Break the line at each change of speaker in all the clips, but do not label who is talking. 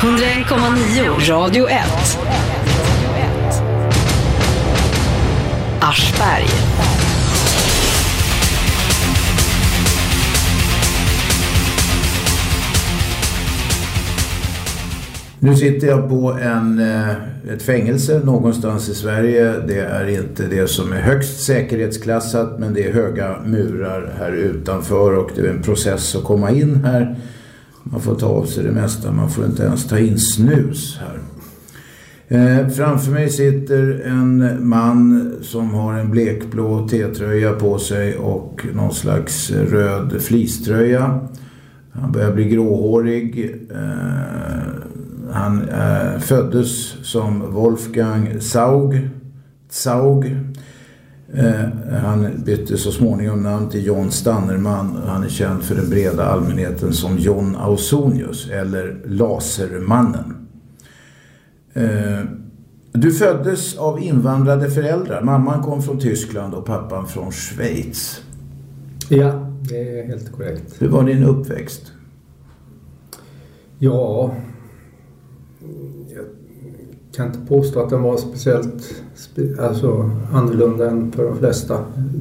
101,9 Radio 1. Aschberg.
Nu sitter jag på en, eh, ett fängelse någonstans i Sverige. Det är inte det som är högst säkerhetsklassat men det är höga murar här utanför och det är en process att komma in här. Man får ta av sig det mesta, man får inte ens ta in snus här. Eh, framför mig sitter en man som har en blekblå T-tröja på sig och någon slags röd fleecetröja. Han börjar bli gråhårig. Eh, han eh, föddes som Wolfgang Zaug. Zaug. Eh, han bytte så småningom namn till John Stannerman. Han är känd för den breda allmänheten som John Ausonius eller Lasermannen. Eh, du föddes av invandrade föräldrar. Mamman kom från Tyskland och pappan från Schweiz.
Ja, det är helt korrekt.
Hur var din uppväxt?
Ja, kan inte påstå att den var speciellt spe, alltså, annorlunda än för de flesta.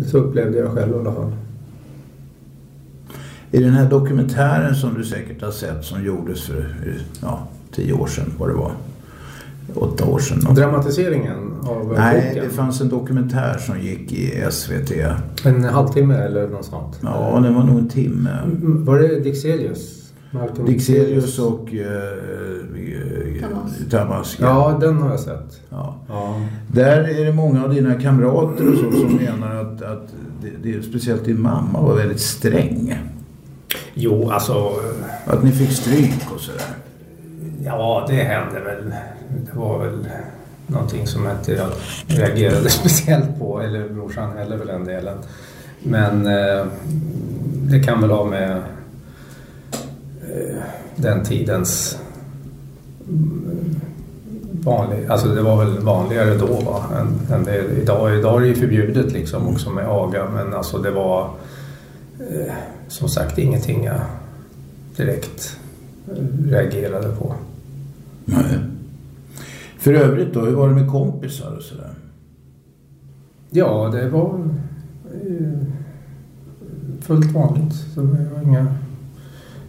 Så upplevde jag själv i alla fall.
I den här dokumentären som du säkert har sett som gjordes för ja, tio år sedan, vad det var. Åtta år sedan. något.
Dramatiseringen av
Nej,
boken.
det fanns en dokumentär som gick i SVT.
En halvtimme eller något sånt?
Ja, det var nog en timme.
Mm, Var det Dixelius? Malcolm
Dixelius och eh, eh,
Tamas.
Ja, den har jag sett.
Ja.
Ja.
Där är det många av dina kamrater och så som menar att, att det, det, speciellt din mamma var väldigt sträng.
Jo, alltså...
Att ni fick stryk och sådär.
Ja, det hände väl. Det var väl någonting som inte jag reagerade speciellt på. Eller morsan heller för den delen. Men eh, det kan väl ha med den tidens mm, vanlig, alltså det var väl vanligare då va, än, än det idag. Idag är det ju förbjudet liksom också med aga men alltså det var eh, som sagt ingenting jag direkt eh, reagerade på.
Nej. För övrigt då, hur var det med kompisar och sådär?
Ja, det var eh, fullt vanligt. Så det var inga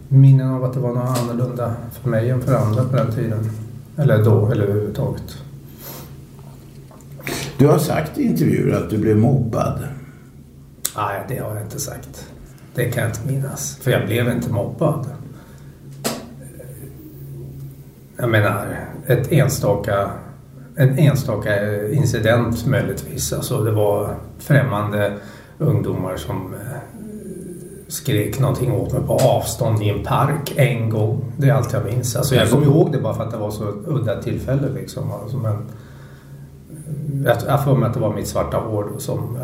minnen av att det var något annorlunda för mig än för andra på den tiden. Eller då, eller överhuvudtaget.
Du har sagt i intervjuer att du blev mobbad.
Nej, det har jag inte sagt. Det kan jag inte minnas. För jag blev inte mobbad. Jag menar, ett enstaka, en enstaka incident möjligtvis. Alltså det var främmande ungdomar som eh, skrek någonting åt mig på avstånd i en park en gång. Det är allt jag minns. Alltså jag kommer ihåg det bara för att det var så udda tillfälle liksom. Alltså, men, jag för mig att det var mitt svarta hår då som eh,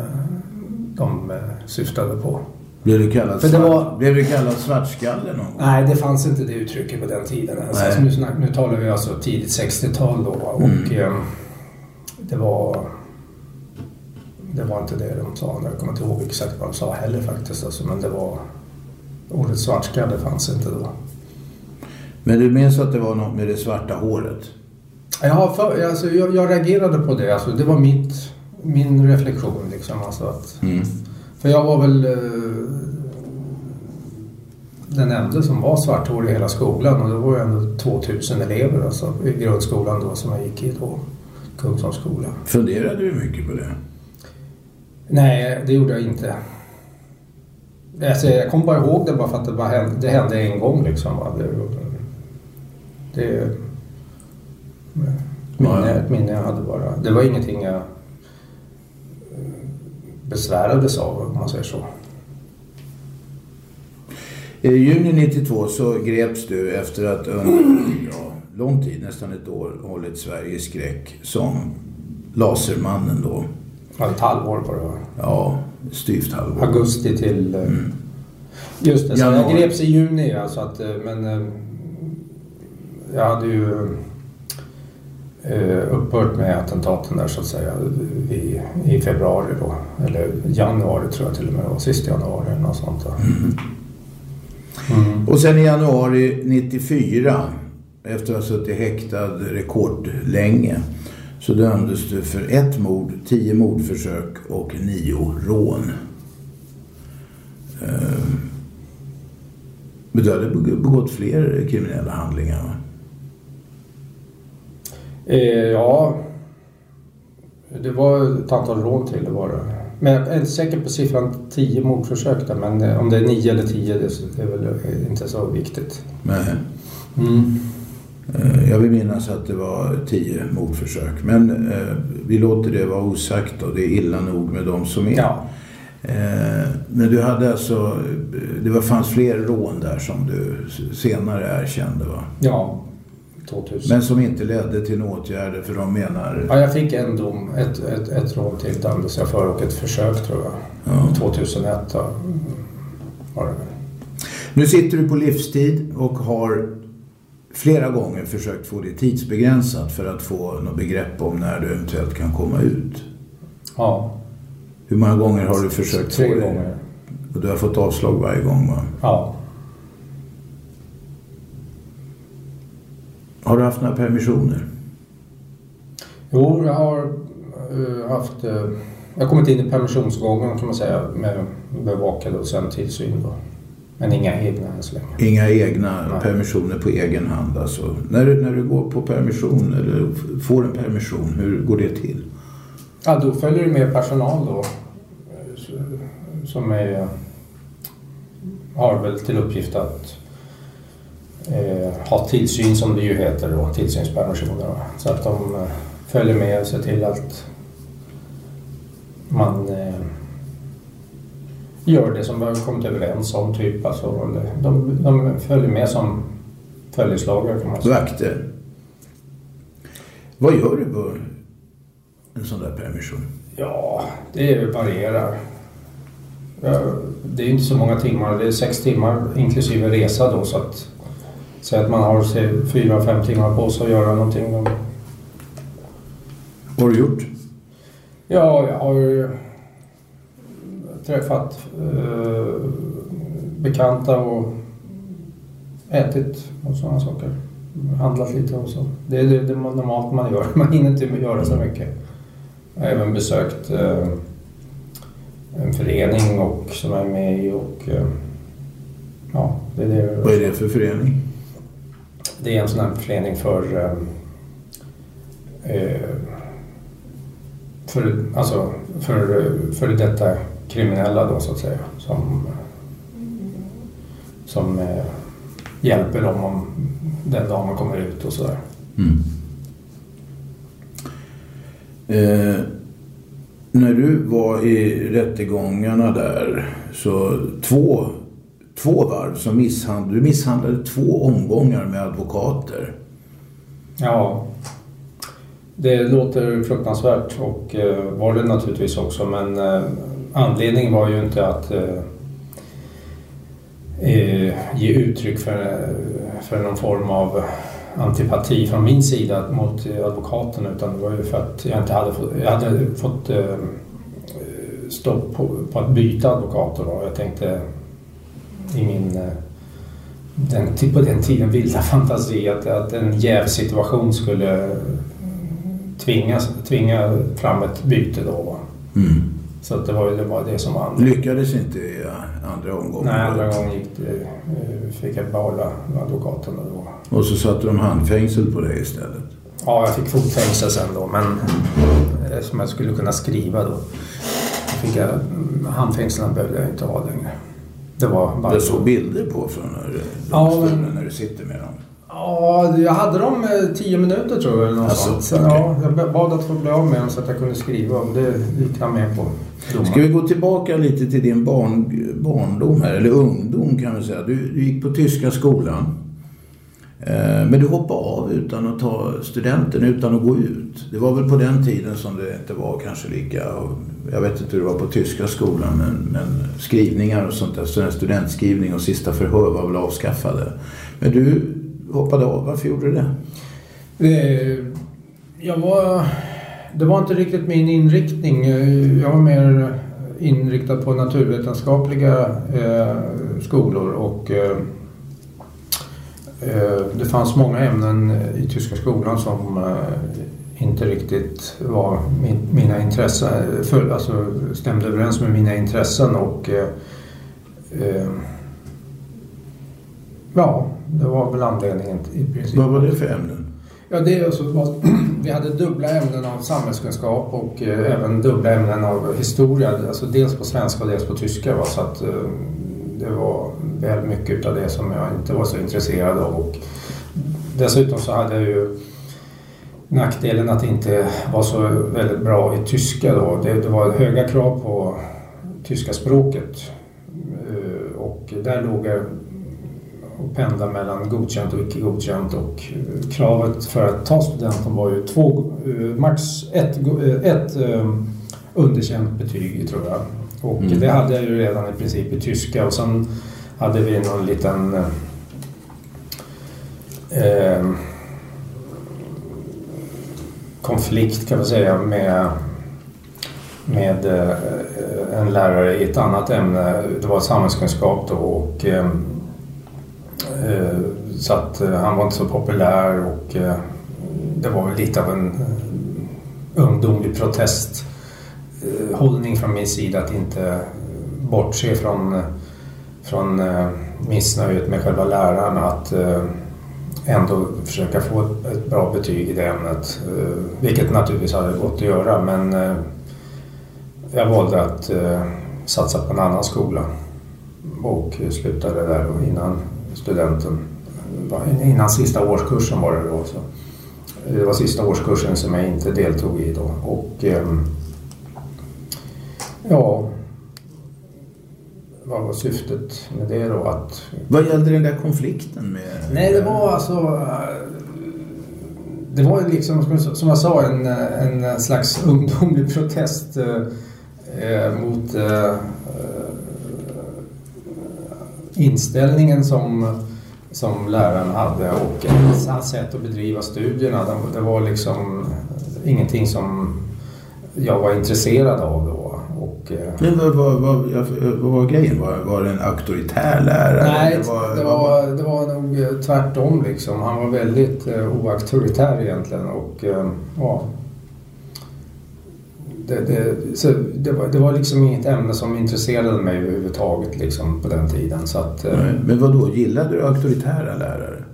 de eh, syftade på.
Blev du kallad, svart,
var-
blev du kallad svartskalle någon gång?
Nej, det fanns inte det uttrycket på den tiden. Alltså, nu, nu talar vi alltså tidigt 60-tal då. Och
Mm.
eh, det var... Det var inte det de sa. Jag kommer inte ihåg exakt vad de sa heller faktiskt. Alltså, men det var... Ordet svartskalle fanns inte då.
Men du minns att det var något med det svarta håret?
Ja, för, alltså, jag, jag reagerade på det. Alltså, det var mitt, min reflektion. Liksom, alltså, att,
Mm.
För jag var väl eh, den enda som var svarthårig i hela skolan och det var ju ändå 2000 elever alltså, i grundskolan då som jag gick i då, Kungsholmsskolan.
Funderade du mycket på det?
Nej, det gjorde jag inte. Alltså, jag kommer bara ihåg det bara för att det, bara hände, det hände en gång liksom. Va? Det, det minne, ett minne jag hade bara. Det var ingenting jag eh, besvärades av om man säger så.
I juni 92 så greps du efter att under ja, lång tid, nästan ett år, hållit Sverige i skräck som Lasermannen då.
Ja, Ett halvår var det va?
Ja, styvt halvår.
Augusti till... eh, Just det, så
Januari.
jag greps i juni alltså att, eh, men eh, jag hade ju upphört med attentaten där så att säga i, i februari då. Eller januari tror jag till och med det var. Sist januari eller något sånt. Då. Mm.
Och sen i januari 94 efter att ha suttit häktad rekordlänge så dömdes du för ett mord, tio mordförsök och nio rån. Eh, men du hade begått fler kriminella handlingar?
Eh, ja, det var ett antal rån till det var det. Men jag är inte säker på siffran 10 mordförsök där, men eh, om det är 9 eller 10 det är väl inte så viktigt.
Nej.
Mm.
Eh, jag vill minnas att det var 10 mordförsök. Men eh, vi låter det vara osagt och det är illa nog med de som är.
Ja.
Eh, men du hade alltså, det var, fanns fler rån där som du senare erkände va?
Ja, 2000.
Men som inte ledde till några åtgärder för de menar...
Ja, jag fick en dom, ett, ett, ett rån till dömdes jag för och ett försök tror jag.
Ja.
2001 då, var det.
Nu sitter du på livstid och har flera gånger försökt få det tidsbegränsat för att få något begrepp om när du eventuellt kan komma ut.
Ja,
Hur många gånger har du försökt
tre
få det?
gånger.
Och du har fått avslag varje gång va?
Ja.
Har du haft några permissioner?
Jo, jag har eh, haft... eh, jag har kommit in i permissionsgången kan man säga med bevakad och sen tillsyn då. Men inga egna än så länge.
Inga egna
Nej.
permissioner på egen hand alltså. När du, när du går på permission eller får en permission, hur går det till?
Ja, då följer det med personal då. Som är, har väl till uppgift att eh, ha tillsyn som det ju heter då, tillsynspermissioner. va. Så att de eh, följer med och ser till att man eh, gör det som vi har kommit överens om. Typ. Alltså, de, de följer med som följeslagare kan man säga.
Vakter. Vad gör du på en sån där permission?
Ja, det varierar. Det är inte så många timmar. Det är sex timmar inklusive resa då. Så att, säg att man har säg, fyra, fem timmar på sig att göra någonting.
Vad har du gjort?
Ja, jag har träffat eh, bekanta och ätit och sådana saker. Handlat lite och så. Det är det, det normalt man gör. Man hinner inte göra så mycket. Jag har även besökt eh, en förening och, som jag är med i och eh, ja, det är det.
Vad är det för förening?
Det är en sån här förening för eh, eh, för, alltså, för, för detta kriminella då så att säga. Som, som eh, hjälper dem om den dagen man kommer ut och sådär.
Mm. Eh, när du var i rättegångarna där så två, två varv så misshandlade du misshandlade två omgångar med advokater.
Ja, det låter fruktansvärt och eh, var det naturligtvis också men eh, anledningen var ju inte att eh, eh, ge uttryck för, för någon form av antipati från min sida mot advokaten utan det var ju för att jag inte hade fått, jag hade fått eh, stopp på, på att byta advokat och jag tänkte i min eh, den, på den tiden vilda fantasi att, att en jävsituation skulle tvinga, tvinga fram ett byte då.
Mm.
Så att det var ju det, var det som andra.
Lyckades inte i ja, andra omgången.
Nej, andra gången gick det, eh, fick jag behålla advokaten då.
Och så satte de handfängsel på dig istället.
Ja, jag fick fotfängsel sen då men eh, som jag skulle kunna skriva då. fick jag, handfängslen behövde jag inte ha längre. Det var bara
Jag såg bilder på från när,
Ja, men-
när du sitter med dem.
Ja, jag hade dem eh, tio minuter tror jag. Eller något
Alltså, okej.
ja, jag bad att få bli av med dem så att jag kunde skriva och det gick han med på. domaren.
Ska vi gå tillbaka lite till din barn, barndom här, eller ungdom kan vi säga. Du, du gick på tyska skolan. Eh, men du hoppade av utan att ta studenten, utan att gå ut. Det var väl på den tiden som det inte var kanske lika, jag vet inte hur det var på tyska skolan, men, men skrivningar och sånt där, studentskrivning och sista förhör var väl avskaffade. Men du hoppade av, varför gjorde du det?
Eh, jag var... Det var inte riktigt min inriktning. Eh, jag var mer inriktad på naturvetenskapliga eh, skolor och det fanns många ämnen i tyska skolan som inte riktigt var mina intressen, för, alltså stämde överens med mina intressen och eh, ja, det var väl anledningen i princip.
Vad var det för ämnen?
Ja, det är alltså, vi hade dubbla ämnen av samhällskunskap och eh, även dubbla ämnen av historia. Alltså dels på svenska och dels på tyska. Va? Så att, eh, det var väl mycket av det som jag inte var så intresserad av. Och dessutom så hade jag ju nackdelen att inte vara så väldigt bra i tyska då. Det, det var höga krav på tyska språket. Eh, och där låg jag och pendla mellan godkänt och icke godkänt och eh, kravet för att ta studenten var ju två, eh, max ett, ett underkänt betyg tror jag. Och mm. det hade jag ju redan i princip i tyska och sen hade vi någon liten eh, konflikt kan man säga med, med eh, en lärare i ett annat ämne. Det var samhällskunskap då och eh, eh Eh, så att eh, han var inte så populär och eh, det var väl lite av en ungdomlig protesthållning från min sida att inte bortse från, från missnöjet med själva läraren att ändå försöka få ett bra betyg i det ämnet. Vilket naturligtvis hade gått att göra men jag valde att satsa på en annan skola och slutade där innan studenten, innan sista årskursen var det då. Så det var sista årskursen som jag inte deltog i då och ja, vad var syftet med det då? Att...
Vad gällde den där konflikten med?
Nej, det var alltså... Det var liksom, som jag sa, en, en slags ungdomlig protest eh, mot eh, inställningen som, som läraren hade och hans sätt att bedriva studierna. Det, var liksom ingenting som jag var intresserad av då. Och,
eh, Men vad, vad, vad, vad var grejen? Var, var det en auktoritär lärare?
Nej, det var, det var, det var nog eh, tvärtom. Liksom. Han var väldigt uh, oauktoritär egentligen. Och, uh, ja, det, det, så det, var, det var liksom inget ämne som intresserade mig överhuvudtaget liksom, på den tiden. Så att, uh,
Men vad då? Gillade du auktoritära lärare?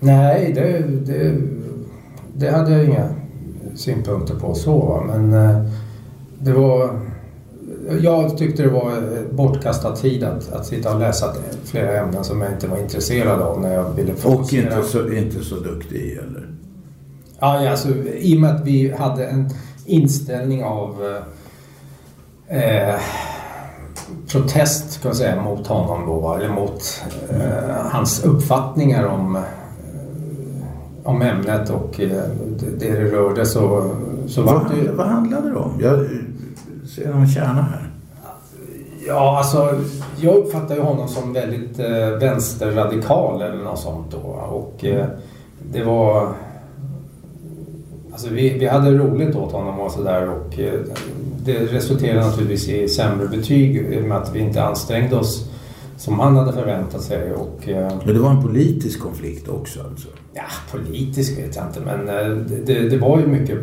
Nej, det, det, det hade jag inga synpunkter på så. Men det var jag tyckte det var bortkastad tid att, att sitta och läsa flera ämnen som jag inte var intresserad av när jag ville
Och inte så, inte så duktig eller?
Ja, alltså, i och med att vi hade en inställning av eh, protest kan man säga mot honom då, eller mot eh, hans uppfattningar om, eh, om ämnet och eh, det det rörde så, så
vad, det, vad handlade det om? Jag, ser någon kärna här?
Ja, alltså jag uppfattar ju honom som väldigt eh, vänsterradikal eller något sånt då. Och eh, det var... Alltså vi, vi hade roligt åt honom och sådär och eh, det resulterade naturligtvis i sämre betyg i och med att vi inte ansträngde oss som han hade förväntat sig. Och, eh,
men det var en politisk konflikt också alltså?
Ja, politisk vet jag inte men eh, det, det var ju mycket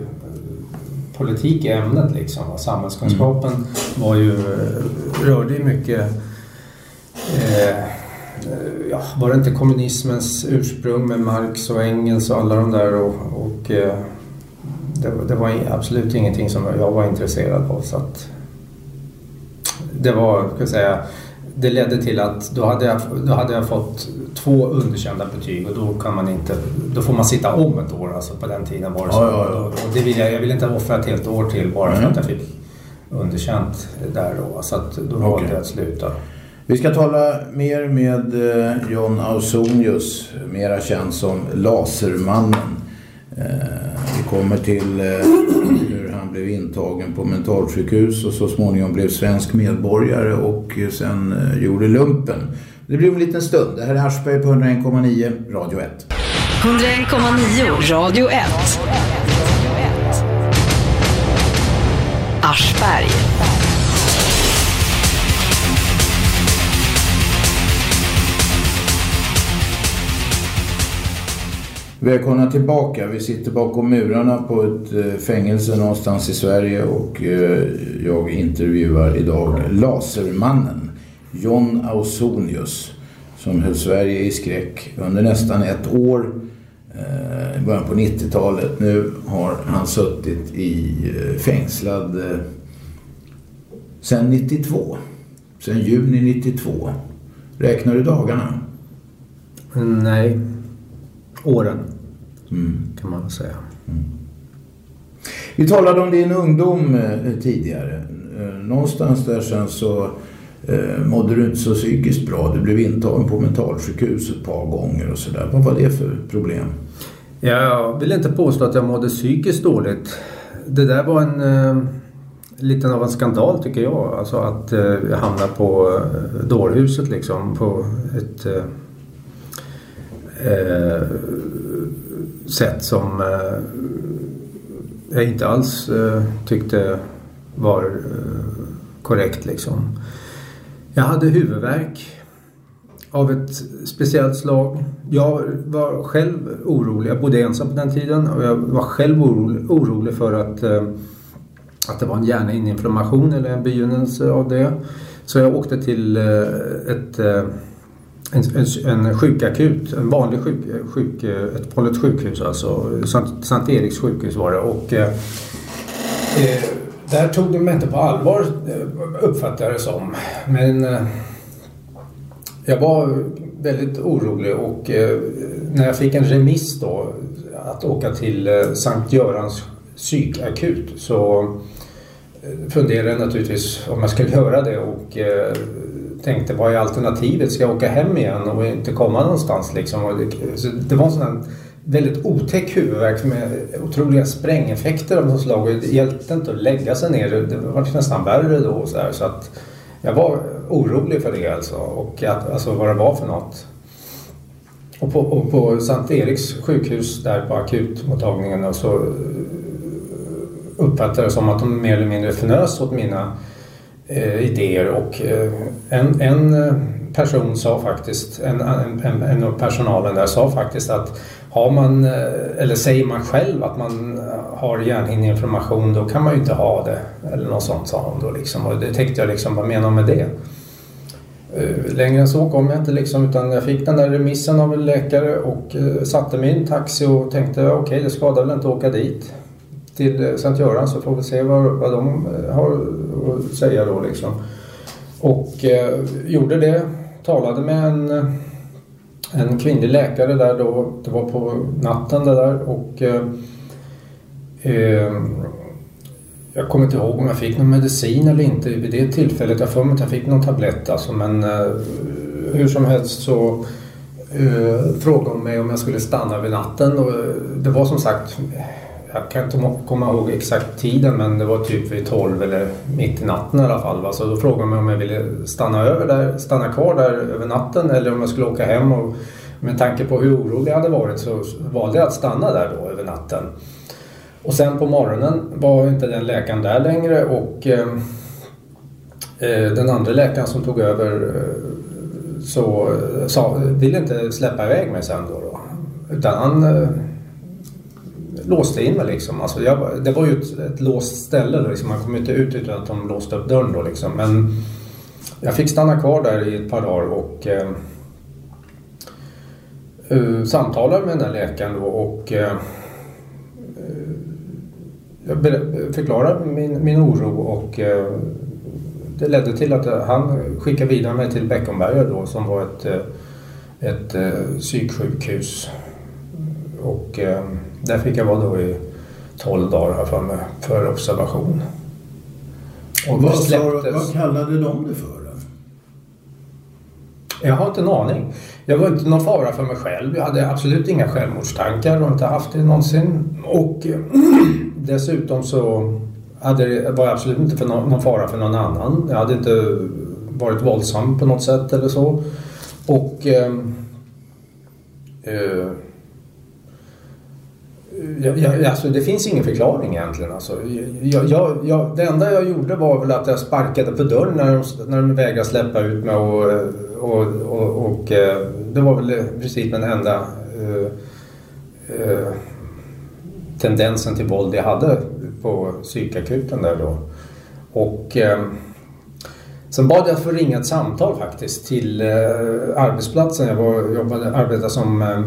politik i ämnet liksom. Och samhällskunskapen mm. var ju, rörde ju mycket eh, ja, var det inte kommunismens ursprung med Marx och Engels och alla de där och, och eh, det, det, var absolut ingenting som jag var intresserad av så att det var, ska jag säga, det ledde till att då hade, jag, då hade jag fått två underkända betyg och då kan man inte, då får man sitta om ett år. Alltså på den tiden var det så. Ja, ja, ja. Och det vill jag, jag vill inte offra ett helt år till bara mm. för att jag fick underkänt där då. Så att då okay. valde jag att sluta.
Vi ska tala mer med eh, John Ausonius, mera känd som Lasermannen. Vi kommer till eh, hur han blev intagen på mentalsjukhus och så småningom blev svensk medborgare och eh, sen eh, gjorde lumpen. Det blir om en liten stund. Det här är Aschberg på 101,9 Radio 1.
101,9 Radio 1. Aschberg.
Välkomna tillbaka. Vi sitter bakom murarna på ett eh, fängelse någonstans i Sverige och eh, jag intervjuar idag Lasermannen John Ausonius som höll Sverige i skräck under nästan ett år eh, i början på 90-talet. Nu har han suttit i fängslad sedan 92. Sedan juni 92. Räknar du dagarna?
Nej, åren mm. kan man säga. Mm.
Vi talade om din ungdom eh, tidigare. Eh, någonstans där sen så eh, mådde du inte så psykiskt bra. Du blev intagen på mentalsjukhus ett par gånger och sådär. Vad var det för problem?
Jag vill inte påstå att jag mådde psykiskt dåligt. Det där var en eh, lite av en skandal tycker jag. Alltså att eh, jag hamnade på eh, dårhuset liksom. På ett eh, eh, sätt som eh, jag inte alls eh, tyckte var eh, korrekt liksom. Jag hade huvudvärk av ett speciellt slag. Jag var själv orolig. Jag bodde ensam på den tiden och jag var själv orolig, orolig för att, eh, att det var en hjärnhinneinflammation eller en begynnelse av det. Så jag åkte till eh, ett eh, en, en, en sjukakut, en vanlig sjuk, sjuk, ett vanligt sjukhus alltså. Sankt, Sankt Eriks sjukhus var det. Och, eh, eh där tog de mig inte på allvar eh, uppfattade jag det som. Men eh, jag var väldigt orolig och eh, när jag fick en remiss då att åka till eh, Sankt Görans psykakut så eh, funderade jag naturligtvis om jag skulle göra det och tänkte vad är alternativet? Ska jag åka hem igen och inte komma någonstans liksom? Det, det, var en sån här väldigt otäck huvudvärk med otroliga sprängeffekter av något slag. Och det hjälpte inte att lägga sig ner. Det var nästan värre då. Så, här, så att jag var orolig för det alltså. Och att, alltså vad det var för något. Och på, och på Sankt Eriks sjukhus där på akutmottagningen så uppfattade jag det som att de mer eller mindre fnös åt mina Eh, idéer och eh, en, en eh, person sa faktiskt, en, en, en av personalen där sa faktiskt att har man, eh, eller säger man själv att man har hjärnhinneinflammation då kan man ju inte ha det. Eller något sånt sa hon då liksom. Och det tänkte jag liksom, vad menar hon med det? Längre än så kom jag inte liksom utan jag fick den där remissen av en läkare och satte mig i en taxi och tänkte okej okay, det skadar väl inte att åka dit till Sankt Göran så får vi se vad, vad de har att säga då liksom. Och eh, gjorde det. Talade med en, en kvinnlig läkare där då. Det var på natten det där och eh, eh, jag kommer inte ihåg om jag fick någon medicin eller inte vid det tillfället. Jag får mig att jag fick någon tablett alltså men eh, hur som helst så eh, frågade hon mig om jag skulle stanna vid natten och eh, det var som sagt jag kan inte komma ihåg exakt tiden men det var typ vid 12 eller mitt i natten i alla fall. Va? Så då frågade de mig om jag ville stanna, över där, stanna kvar där över natten eller om jag skulle åka hem. Och med tanke på hur orolig jag hade varit så valde jag att stanna där då över natten. Och sen på morgonen var inte den läkaren där längre och eh, eh den andra läkaren som tog över eh, så eh, sa, ville inte släppa iväg mig sen då. då. Utan han eh, låste in mig liksom. Alltså jag, det var ju ett, ett låst ställe då, liksom. Man kom inte ut utan att de låste upp dörren då liksom. Men jag fick stanna kvar där i ett par dagar och eh, eh uh, samtalade med den där läkaren då och uh, jag förklarade min, min oro och uh, det ledde till att han skickade vidare mig till Beckomberga då som var ett, ett, ett psyksjukhus. Och där fick jag vara då i 12 dagar för mig, för observation.
Och vad, släpptes... vad kallade de det för?
Jag har inte en aning. Jag var inte någon fara för mig själv. Jag hade absolut inga självmordstankar och inte haft det någonsin. Och dessutom så hade, var jag absolut inte för någon, fara för någon annan. Jag hade inte varit våldsam på något sätt eller så. Och eh, eh, jag, jag, alltså det finns ingen förklaring egentligen. Alltså, jag, jag, det enda jag gjorde var väl att jag sparkade på dörren när de, när de vägrade släppa ut mig. Och, och, och, och, eh, det var väl i princip den enda uh, uh, tendensen till våld jag hade på psykakuten där då. Och uh, sen bad jag för ringa ett samtal faktiskt till eh, arbetsplatsen. Jag var, jobbade, arbetade som eh,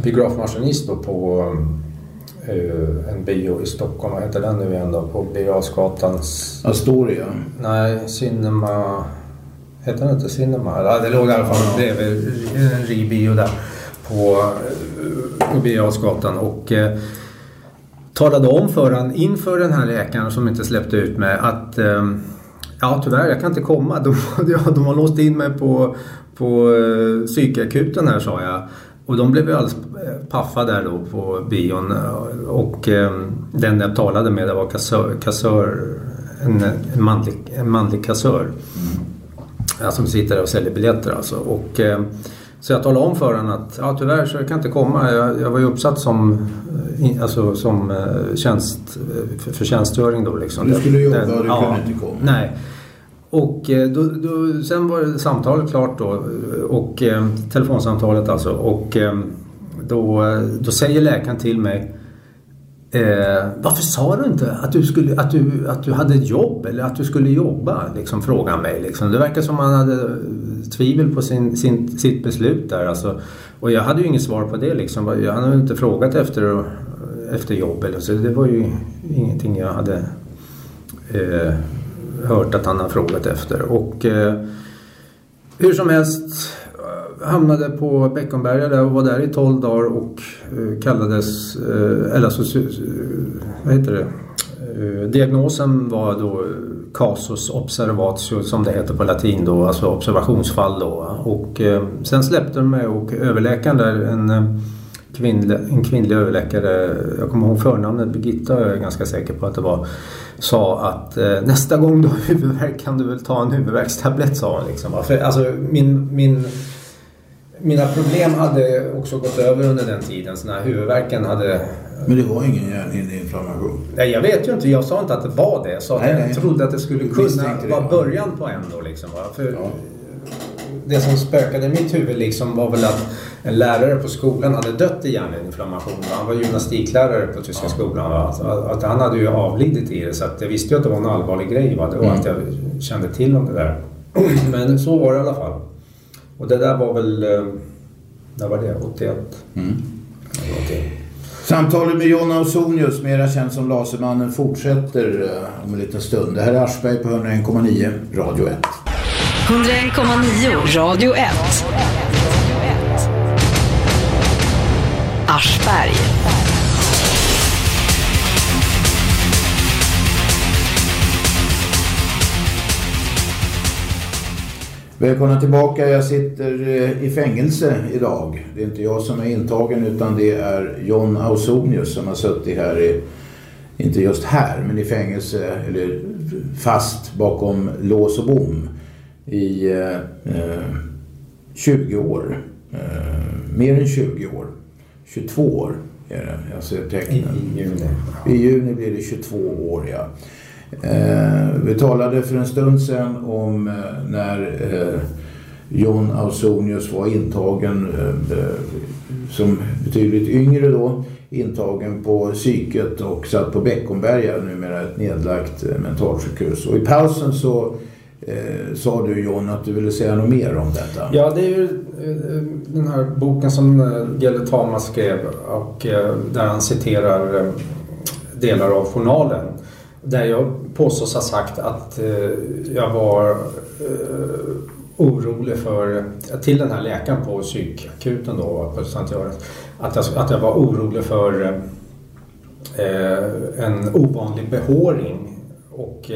biografmaskinist då på eh, en bio i Stockholm. Vad heter den nu igen då? På Birger
Astoria?
Nej, Cinema... Heter den inte Cinema? Ja, det låg i alla fall bredvid en rig där på, på Birger och eh, talade om för han inför den här läkaren som inte släppte ut mig att eh, ja tyvärr jag kan inte komma. De, de har låst in mig på, på eh, psykakuten här sa jag. Och de blev ju alldeles paffa där då på bion och eh, den jag talade med det var kassör, kassör en, en, manlig, en manlig kassör. Mm. Som sitter där och säljer biljetter alltså. Och, eh, så jag talade om för honom att ja, tyvärr så jag kan inte komma. Jag, jag var ju uppsatt som, alltså, som tjänst, för, för tjänstgöring då. Liksom.
Du skulle jobba och du ja, kunde inte komma?
Nej. Och eh, då, då, sen var samtalet klart då eh, och eh, telefonsamtalet alltså och eh, då, då säger läkaren till mig eh, Varför sa du inte att du, skulle, att, du, att du hade ett jobb eller att du skulle jobba? Liksom frågar mig. Liksom. Det verkar som han hade eh, tvivel på sin, sin, sitt beslut där. Alltså. Och jag hade ju inget svar på det. Liksom. Jag hade inte frågat efter, efter jobb. Eller så. Det var ju ingenting jag hade eh, hört att han har frågat efter. Och eh, hur som helst eh, hamnade på Beckomberga där och var där i 12 dagar och eh, kallades, eh, eller alltså, eh, vad heter det? Eh, diagnosen var då casus observatio som det heter på latin då, alltså observationsfall då. Och sen släppte de mig och överläkaren där, en, kvinnlig, en kvinnlig överläkare, jag kommer ihåg förnamnet, Birgitta jag är ganska säker på att det var, sa att eh, nästa gång du har huvudvärk kan du väl ta en huvudvärkstablett sa hon. Liksom. För, alltså, min, min, mina problem hade också gått över under den tiden. Så när huvudvärken hade...
Men det var ingen hjärnhinneinflammation?
Nej, jag vet ju inte. Jag sa inte att det var det. Jag sa nej, jag nej. trodde att det skulle kunna vara början på en då. Liksom, För ja. Det som spökade i mitt huvud liksom var väl att en lärare på skolan hade dött i hjärninflammation. Han var gymnastiklärare på Tyska skolan. Va? Att han hade ju avlidit i det så att jag visste ju att det var en allvarlig grej. Va? Det var mm. att jag kände till om det där. Men så var det i alla fall. Och det där var väl... Eh, när var det? 81? Mm.
Samtalet med Jonna Ausonius, mera känd som Lasermannen, fortsätter eh, om en liten stund. Det här är Aschberg på 101,9 Radio 1.
101,9 Radio 1. Aschberg.
Välkomna tillbaka. Jag sitter eh, i fängelse idag. Det är inte jag som är intagen utan det är John Ausonius som har suttit här i, inte just här, men i fängelse eller fast bakom lås och bom i eh, 20 eh, år. Eh, mer än 20 år. 22 år är det. Jag ser tecknen.
I, I, juni.
I juni blir det 22 år, ja. Eh, vi talade för en stund sedan om eh, när eh, John Ausonius var intagen som betydligt yngre då. Intagen på psyket och satt på Beckomberga, numera ett nedlagt mentalsjukhus. Och i pausen så Eh, sa du John att du ville säga något mer om detta?
Ja, det är ju eh, den här boken som eh, Gelle Tama skrev och eh, där han citerar delar av journalen. Där jag påstås ha sagt att jag var orolig för, till den här läkaren på psykakuten då på Sankt Göran, att jag, att jag var orolig för en ovanlig behåring och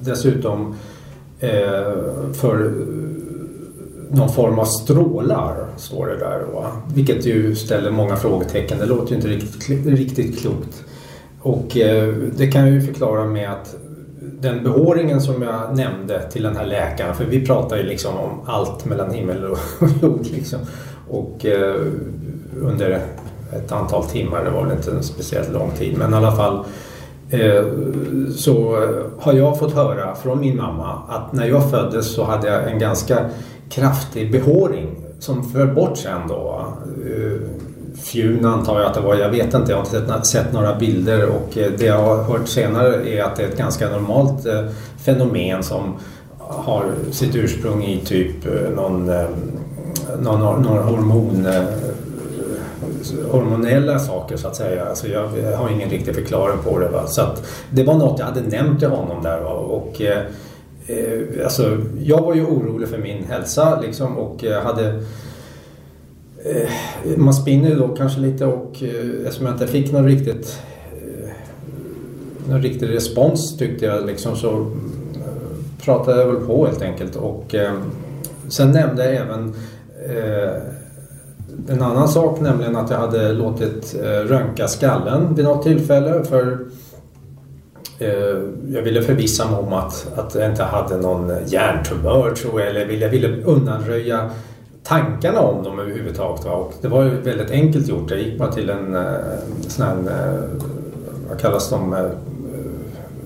dessutom Eh, Eh, för eh, någon form av strålar, står det där. Va? Vilket ju ställer många frågetecken. Det låter ju inte riktigt, riktigt klokt. Och eh, det kan jag ju förklara med att den behåringen som jag nämnde till den här läkaren, för vi pratar ju liksom om allt mellan himmel och jord liksom. Och eh, under ett antal timmar, det var väl inte en speciellt lång tid, men i alla fall Eh, Eh, så eh, har jag fått höra från min mamma att när jag föddes så hade jag en ganska kraftig behåring som föll bort sen då. Eh, fjun antar jag att det var. Jag vet inte, jag har inte sett några bilder och det jag har hört senare är att det är ett ganska normalt fenomen som har sitt ursprung i typ någon, någon, någon hormon hormonella saker så att säga. Alltså jag, har ingen riktig förklaring på det. Va? Så att det var något jag hade nämnt till honom där. Va? Och, eh, alltså, jag var ju orolig för min hälsa liksom, och eh, hade Eh, man spinner ju då kanske lite och eh, eftersom jag inte fick någon riktigt eh, någon riktig respons tyckte jag liksom så eh, pratade jag väl på helt enkelt och eh, sen nämnde jag även en annan sak nämligen att jag hade låtit eh, röntga skallen vid något tillfälle för eh, jag ville förvissa mig om att, att jag inte hade någon hjärntumör tror jag eller jag ville undanröja tankarna om dem överhuvudtaget. Va? Och det var ju väldigt enkelt gjort. Jag gick bara till en eh, sån här, vad kallas de,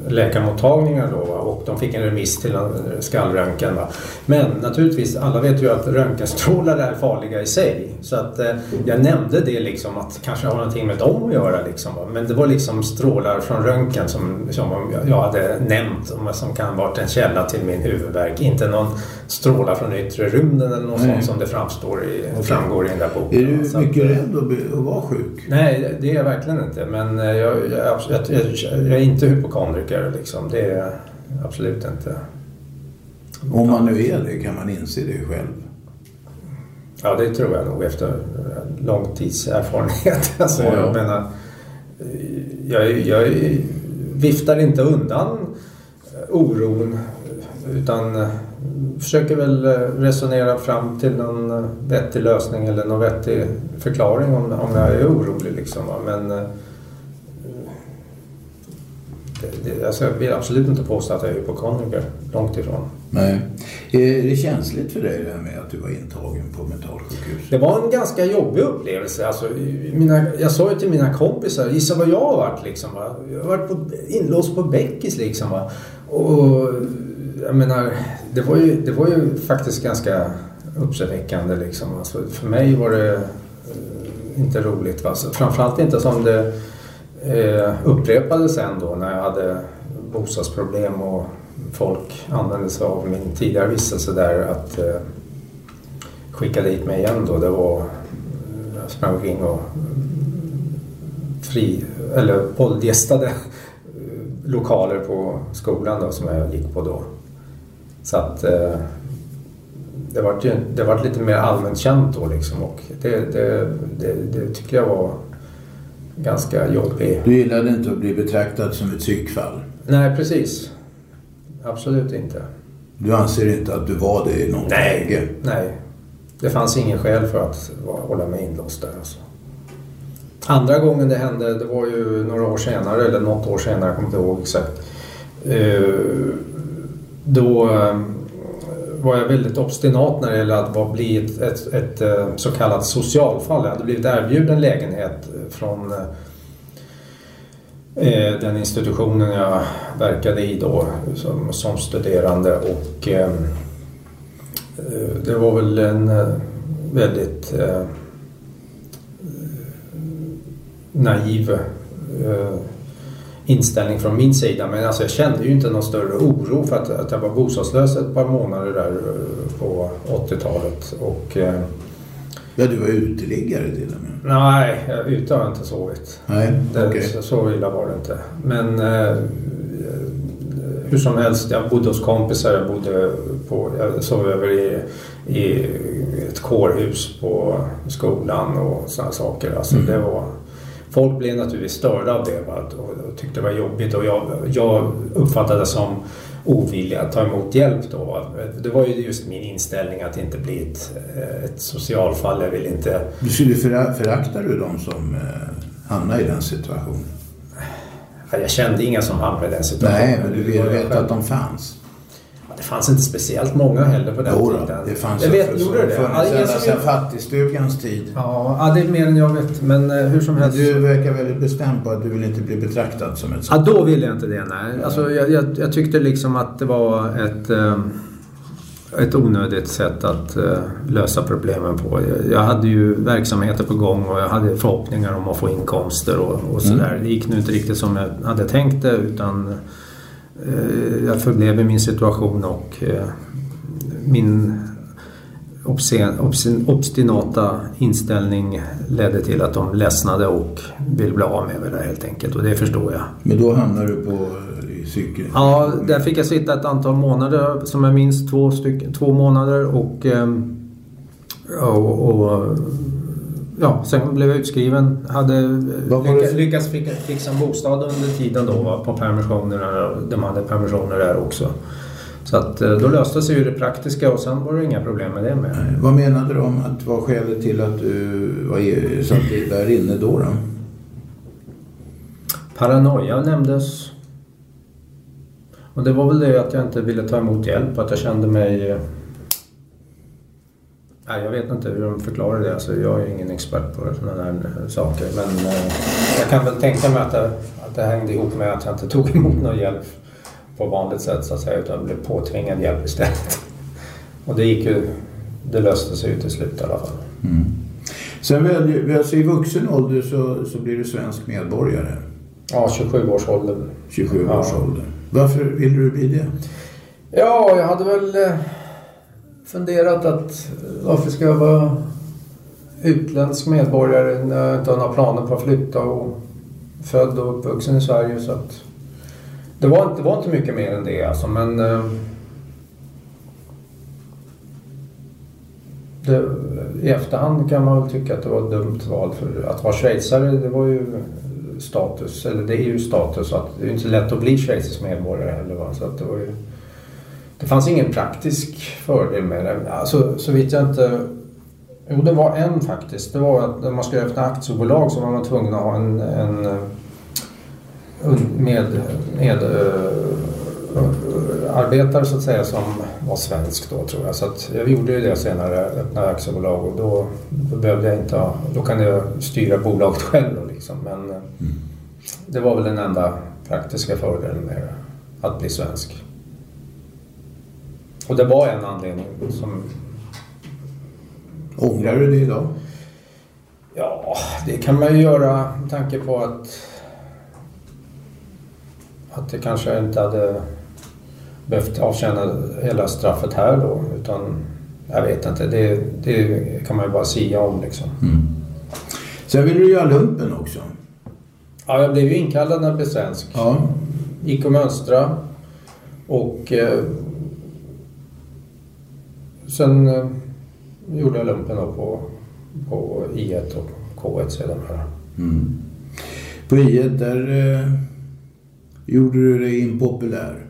läkarmottagningar då och de fick en remiss till en skallröntgen. Va? Men naturligtvis, alla vet ju att röntgenstrålar är farliga i sig. Så att eh, jag nämnde det liksom att kanske har någonting med dem att göra liksom. Va? Men det var liksom strålar från röntgen som, som jag hade nämnt som kan ha varit en källa till min huvudvärk. Inte någon strålar från yttre rymden eller något sånt som det framstår i, okay. framgår i den där boken.
Är du mycket att, rädd att, att vara sjuk?
Nej, det är jag verkligen inte. Men jag, jag, jag, jag är inte hypokondriker missbrukare liksom. Det är absolut inte.
Om man nu är det, kan man inse det själv?
Ja, det tror jag nog efter lång tids erfarenhet. Alltså, ja, ja. Jag menar, jag, jag viftar inte undan oron utan försöker väl resonera fram till någon vettig lösning eller någon vettig förklaring om, om jag är orolig. Liksom. Men alltså jag vill absolut inte påstå att jag är hypokondriker. Långt ifrån.
Nej. Är det känsligt för dig det här med att du var intagen på mentalsjukhus?
Det var en ganska jobbig upplevelse. Alltså, mina, jag sa ju till mina kompisar, gissa vad jag har varit liksom. Va? Jag har varit på, inlåst på Bäckis liksom. Va? Och jag menar, det var ju, det var ju faktiskt ganska uppseendeväckande liksom. Alltså, för mig var det uh, inte roligt. Va? Så, framförallt inte som det eh, upprepade sen då när jag hade bostadsproblem och folk använde sig av min tidigare vistelse där att eh, skicka dit mig igen då. Det var, eh, jag sprang omkring och fri, eller poddgästade eh, lokaler på skolan då, som jag gick på då. Så att eh, det var, det var lite mer allmänt känt då liksom och det, det, det, det tycker jag var ganska jobbig.
Du gillade inte att bli betraktad som ett psykfall?
Nej, precis. Absolut inte.
Du anser inte att du var det i någon
nej,
läge?
Nej. Det fanns ingen skäl för att hålla mig inlåst där. Alltså. Andra gången det hände, det var ju några år senare, eller något år senare, jag kommer inte ihåg exakt. Eh, då eh, var jag väldigt obstinat när det gällde att bli ett, ett, ett, eh, så kallat socialfall. Jag hade blivit erbjuden lägenhet från eh, eh, den institutionen jag verkade i då som, som studerande och eh, eh det var väl en väldigt naiv inställning från min sida. Men alltså jag kände ju inte någon större oro för att, att jag var bostadslös ett par månader där eh, på 80-talet. Och, eh,
ja, du var uteliggare till och med?
Nej, ute har jag inte sovit.
Nej,
det, okay. så, så illa var det inte. Men eh, hur som helst, jag bodde hos kompisar. Jag, bodde på, jag sov över i, i ett kårhus på skolan och sådana saker. Alltså, mm. det var folk blev naturligtvis störda av det va? och, tyckte det var jobbigt och jag, jag uppfattade det som ovilja att ta emot hjälp då. Va? Det var ju just min inställning att inte bli ett, ett socialfall. Jag vill inte...
Du skulle föraktar du de som eh, hamnar i den situationen?
Jag kände inga som hamnade i den situationen.
Nej, men du vill veta att de fanns.
Det fanns inte speciellt många heller på den
jo,
tiden.
det fanns
jag vet, gjorde det?
Funnits ända sedan fattigstugans tid.
Ja, ja, det är mer än jag vet. Men eh, hur som helst.
Du verkar väldigt bestämd på att du vill inte bli betraktad som ett
sånt. Ja, då ville jag inte det. Nej. Alltså, jag, jag, jag tyckte liksom att det var ett... Um, ett onödigt sätt att uh, lösa problemen på. Jag, hade ju verksamheter på gång och jag hade förhoppningar om att få inkomster och, och sådär. Mm. Det gick nu inte riktigt som jag hade tänkt det utan jag förblev i min situation och uh, min obstinata inställning ledde till att de ledsnade och ville bli av med mig där helt enkelt och det förstår jag.
Men då hamnade du på psykisk?
Ja, där fick jag sitta ett antal månader som jag minns, två, stycken, två månader och, ehm, och, och ja, sen blev jag utskriven. Hade lyckats, lyckats fixa en bostad under tiden då på permissionerna. De hade permissioner där också. Så att eh, då löste sig ju det praktiska och sen var det inga problem med det med.
Nej. Vad menade du om att var skälet till att du var, satt där inne då? då?
Paranoia nämndes. Och det var väl det att jag inte ville ta emot hjälp, att jag kände mig... Eh, nej, jag vet inte hur de förklarar det. Alltså, jag är ingen expert på sådana här eh, saker. Men jag kan väl tänka mig att det, att det hängde ihop med att jag inte tog emot någon hjälp på vanligt sätt så att säga utan blev påtvingad hjälp istället. Och det gick ju, det löste sig ju till slut i alla fall. Mm.
Sen väljer, alltså i vuxen ålder så, så blir du svensk medborgare?
Ja, 27 års ålder.
27 års ja. ålder. Varför ville du bli det?
Ja, jag hade väl eh, funderat att eh, varför ska jag vara utländsk medborgare när jag inte har några planer på att flytta och född och uppvuxen i Sverige. Så att det var, inte, det var inte mycket mer än det alltså, men... Eh, det, I efterhand kan man väl tycka att det var ett dumt val för att vara schweizare det var ju status, eller det är ju status att det är inte lätt att bli schweizisk medborgare heller. Va? Så att det, var ju, det fanns ingen praktisk fördel med det. Alltså, så vitt jag inte... Jo, det var en faktiskt. Det var att när man skulle öppna aktiebolag så var man tvungen att ha en, en med, med uh, arbetare så att säga som var svensk då tror jag. Så att jag gjorde ju det senare, öppnade aktiebolag och då, då behövde jag inte ha, då kan jag styra bolaget själv då liksom. Men mm. det var väl den enda praktiska fördelen med att bli svensk. Och det var en anledning som...
Ångrar du det idag?
Ja, det kan man ju göra med tanke på att att det kanske inte hade behövt avtjäna hela straffet här då. Utan jag vet inte, det, det kan man ju bara säga om liksom. Mm.
Sen ville du göra lumpen också.
Ja, jag blev ju inkallad när jag blev svensk. Ja. Gick och mönstra och eh, sen eh, gjorde jag lumpen då på, på I1 och K1 sedan. Mm.
På I1 där eh Gjorde du dig impopulär?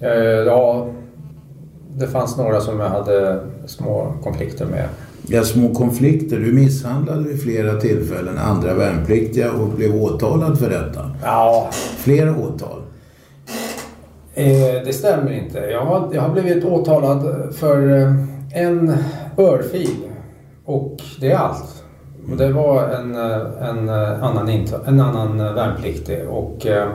Eh, ja, det fanns några som jag hade små konflikter med.
Ja, små konflikter. Du misshandlade vid flera tillfällen andra värnpliktiga och blev åtalad för detta.
Ja.
Flera åtal.
Eh, det stämmer inte. Jag har, jag har blivit åtalad för eh, en örfil och det är allt. Och det var en, eh, en, eh, annan, en annan värnpliktig och eh,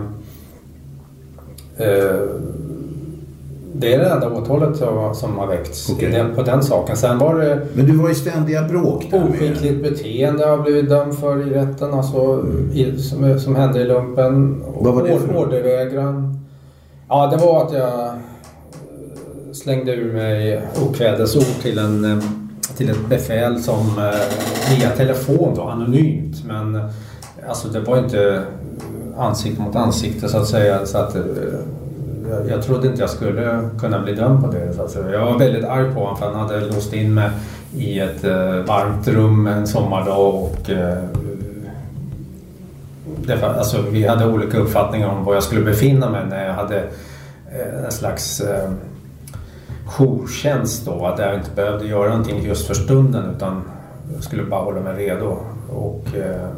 det är det enda åtalet som har väckts okay. på den saken. Sen var det...
Men du var i ständiga bråk
där Oskickligt beteende har jag blivit dömd för i rätten. Alltså, mm. i, som, som hände i lumpen.
Vad var det för
Ordervägran. Ja, det var att jag eh, slängde ur mig okvädesord till en eh, till ett befäl som eh, via telefon då, anonymt. Men alltså det var inte ansikte mot ansikte så att säga. Så att, jag, jag trodde inte jag skulle kunna bli dömd på det. Så att säga. Jag var väldigt arg på honom för han hade låst in mig i ett varmt rum en sommardag och eh, det, alltså, vi hade olika uppfattningar om var jag skulle befinna mig när jag hade eh, en slags jourtjänst då. Att jag inte behövde göra någonting just för stunden utan jag skulle bara hålla mig redo. Och eh,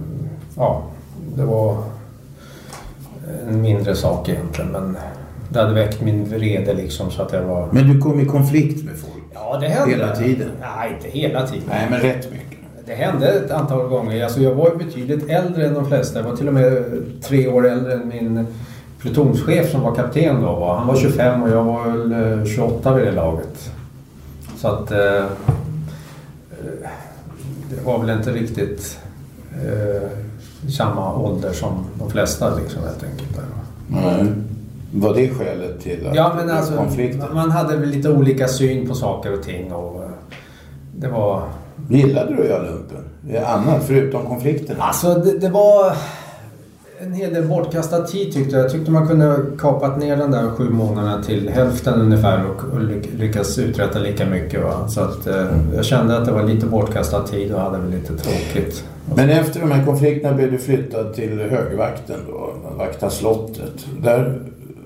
ja, det var en mindre sak egentligen men det hade väckt min vrede liksom så att jag var...
Men du kom i konflikt med folk?
Ja, det hände.
Hela tiden?
Nej, inte hela tiden.
Nej, men rätt mycket.
Det hände ett antal gånger. Alltså jag var betydligt äldre än de flesta. Jag var till och med tre år äldre än min plutonschef som var kapten då. Va? Han var 25 och jag var väl eh, 28 vid det laget. Så att eh, eh, det var väl inte riktigt eh, samma ålder som de flesta liksom helt enkelt.
Nej. Var det skälet till att
Ja men alltså
konflikten?
man hade väl lite olika syn på saker och ting och eh, det var...
Gillade du att göra lumpen? Det är Annat förutom konflikterna?
Alltså det, det var en hel del bortkastad tid tyckte jag. Jag tyckte man kunde kapat ner den där sju månaderna till hälften ungefär och, och lyck- lyckas uträtta lika mycket. Va? Så att eh, jag kände att det var lite bortkastad tid och hade väl lite tråkigt.
Men efter de här konflikterna blev du flyttad till högvakten då, vakta slottet. Där,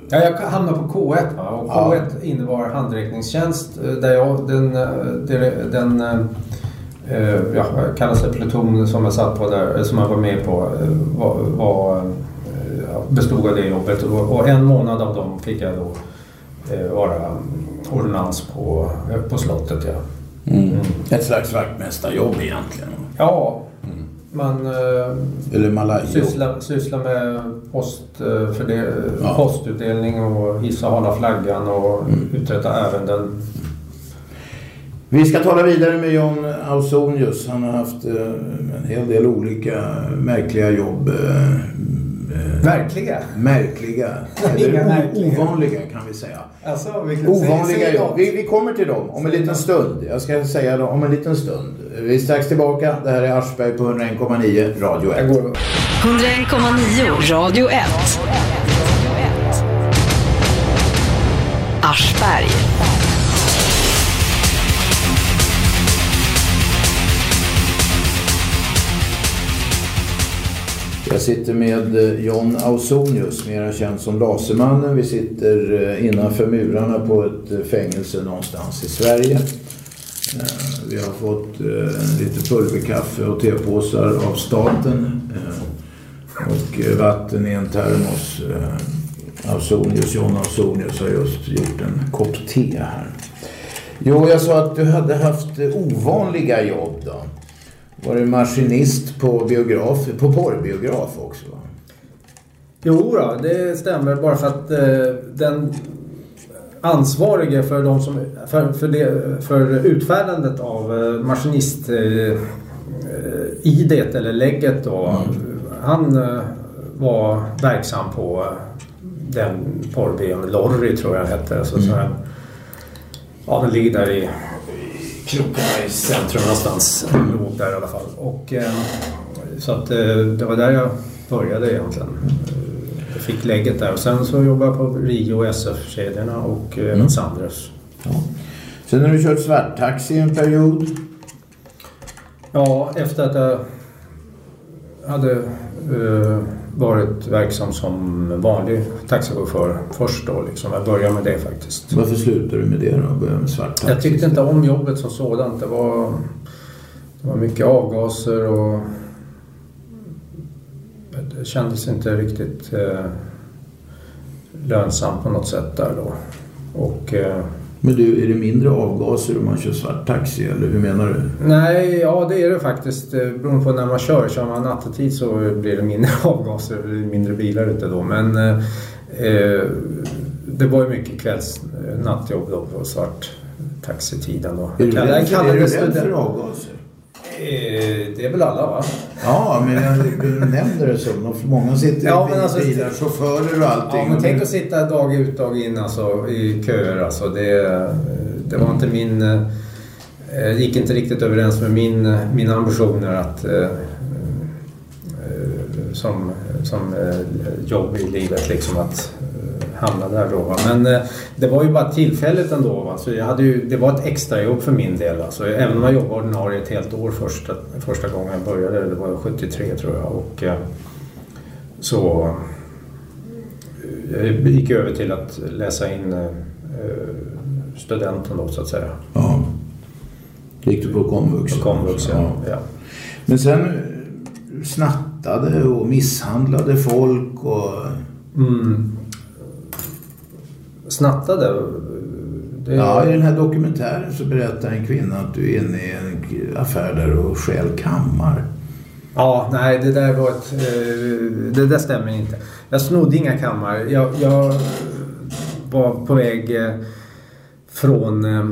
Ja, jag hamnade på K1 va? och
Ja.
K1 innebar handräckningstjänst eh, där jag, den, eh, det- den eh, ja, kallas det, pluton som jag satt på där, eh, som jag var med på eh, var, var, eh, bestod av det jobbet och, och en månad av dem fick jag då eh, vara ordonnans på, på slottet. Ja,
mm. Ett slags vaktmästarjobb egentligen.
ja man eh, sysslar, sysslar med post, för det,
Ja.
postutdelning och hissa och hålla flaggan och uträtta ärenden.
Vi ska tala vidare med John Ausonius. Han har haft eh, en hel del olika märkliga jobb. eh, eh,
Verkliga?
Märkliga. Eller
märkliga.
ovanliga kan vi säga.
Alltså, vilket,
Ovanliga jobb. Vi, vi kommer till dem om en liten stund. Jag ska säga dem om en liten stund. Vi är strax tillbaka. Det här är Aschberg på 101,9 Radio 1.
Jag går.
101,9 Radio 1. Aschberg.
Sitter med eh, John Ausonius, mer känd som Lasermannen. Vi sitter eh, innanför murarna på ett eh, fängelse någonstans i Sverige. Vi har fått lite pulverkaffe och tepåsar av staten. Och vatten i en termos. Ausonius, John Ausonius har just gjort en kopp te här. Jo, jag sa att du hade haft ovanliga jobb då. Var du maskinist på biograf, på porrbiograf också? va?
Jo då, det stämmer. Bara för att eh, den ansvarige för, de som, för, för, det, för utfärdandet av eh, maskinist eh, eh, eller lägget då. Han eh, var verksam på den porrbion, Lorry tror jag hette. Alltså, så här, ja, den ligger där i krokarna i centrum någonstans. Låg där i alla fall. Och, eh, så att eh, det var där jag började egentligen. Jag fick lägget där och sen så jobbade jag på Rio SF-kedjorna och eh, även Sandres.
Ja. Sen har du kört svarttaxi en period.
Ja, efter att jag hade eh, varit verksam som vanlig taxichaufför först då. Liksom. Jag började med det faktiskt.
Varför slutade du med det då? och Började med svarttaxi?
Jag tyckte inte om jobbet som sådant. Det var, det var mycket avgaser och det kändes inte riktigt eh, lönsamt på något sätt där då. Och, eh,
Men du, är det mindre avgaser om man kör svarttaxi eller hur menar du?
nej, ja det är det faktiskt. Eh, Beroende på när man kör. Kör man nattetid så blir det mindre avgaser och mindre bilar ute då. Men eh, det var ju mycket kvälls eh, nattjobb då på svart taxitiden då.
Är du rädd
det
för avgaser?
Eh, Det är väl alla va?
Ja, men du nämner det som. Många sitter
Ja,
i
alltså-
bilar, chaufförer och allting.
Ja, men tänk att sitta dag ut dag in alltså, i köer. Alltså, det, det var inte min... eh, Det gick inte riktigt överens med min, mina ambitioner att, eh, eh, som, som eh, jobb i livet. Liksom, att eh, hamna där då. Va? Men eh, det var ju bara tillfälligt ändå. Va? Så jag hade ju, det var ett extrajobb för min del. Alltså, även om jag jobbade ordinarie ett helt år första, första gången jag började. Det var 73 tror jag. Och, eh, så jag gick över till att läsa in eh, studenten då så att säga.
Ja. Gick du på komvux?
På komvux ja. ja.
Men sen eh, snattade och misshandlade folk och...
Mm. Snattade? Det,
Ja, i den här dokumentären så berättar en kvinna att du är inne i en affär där och stjäl kammar.
Ja, nej det där var ett... eh, Det där stämmer inte. Jag snodde inga kammar. Jag, jag var på väg eh, från eh,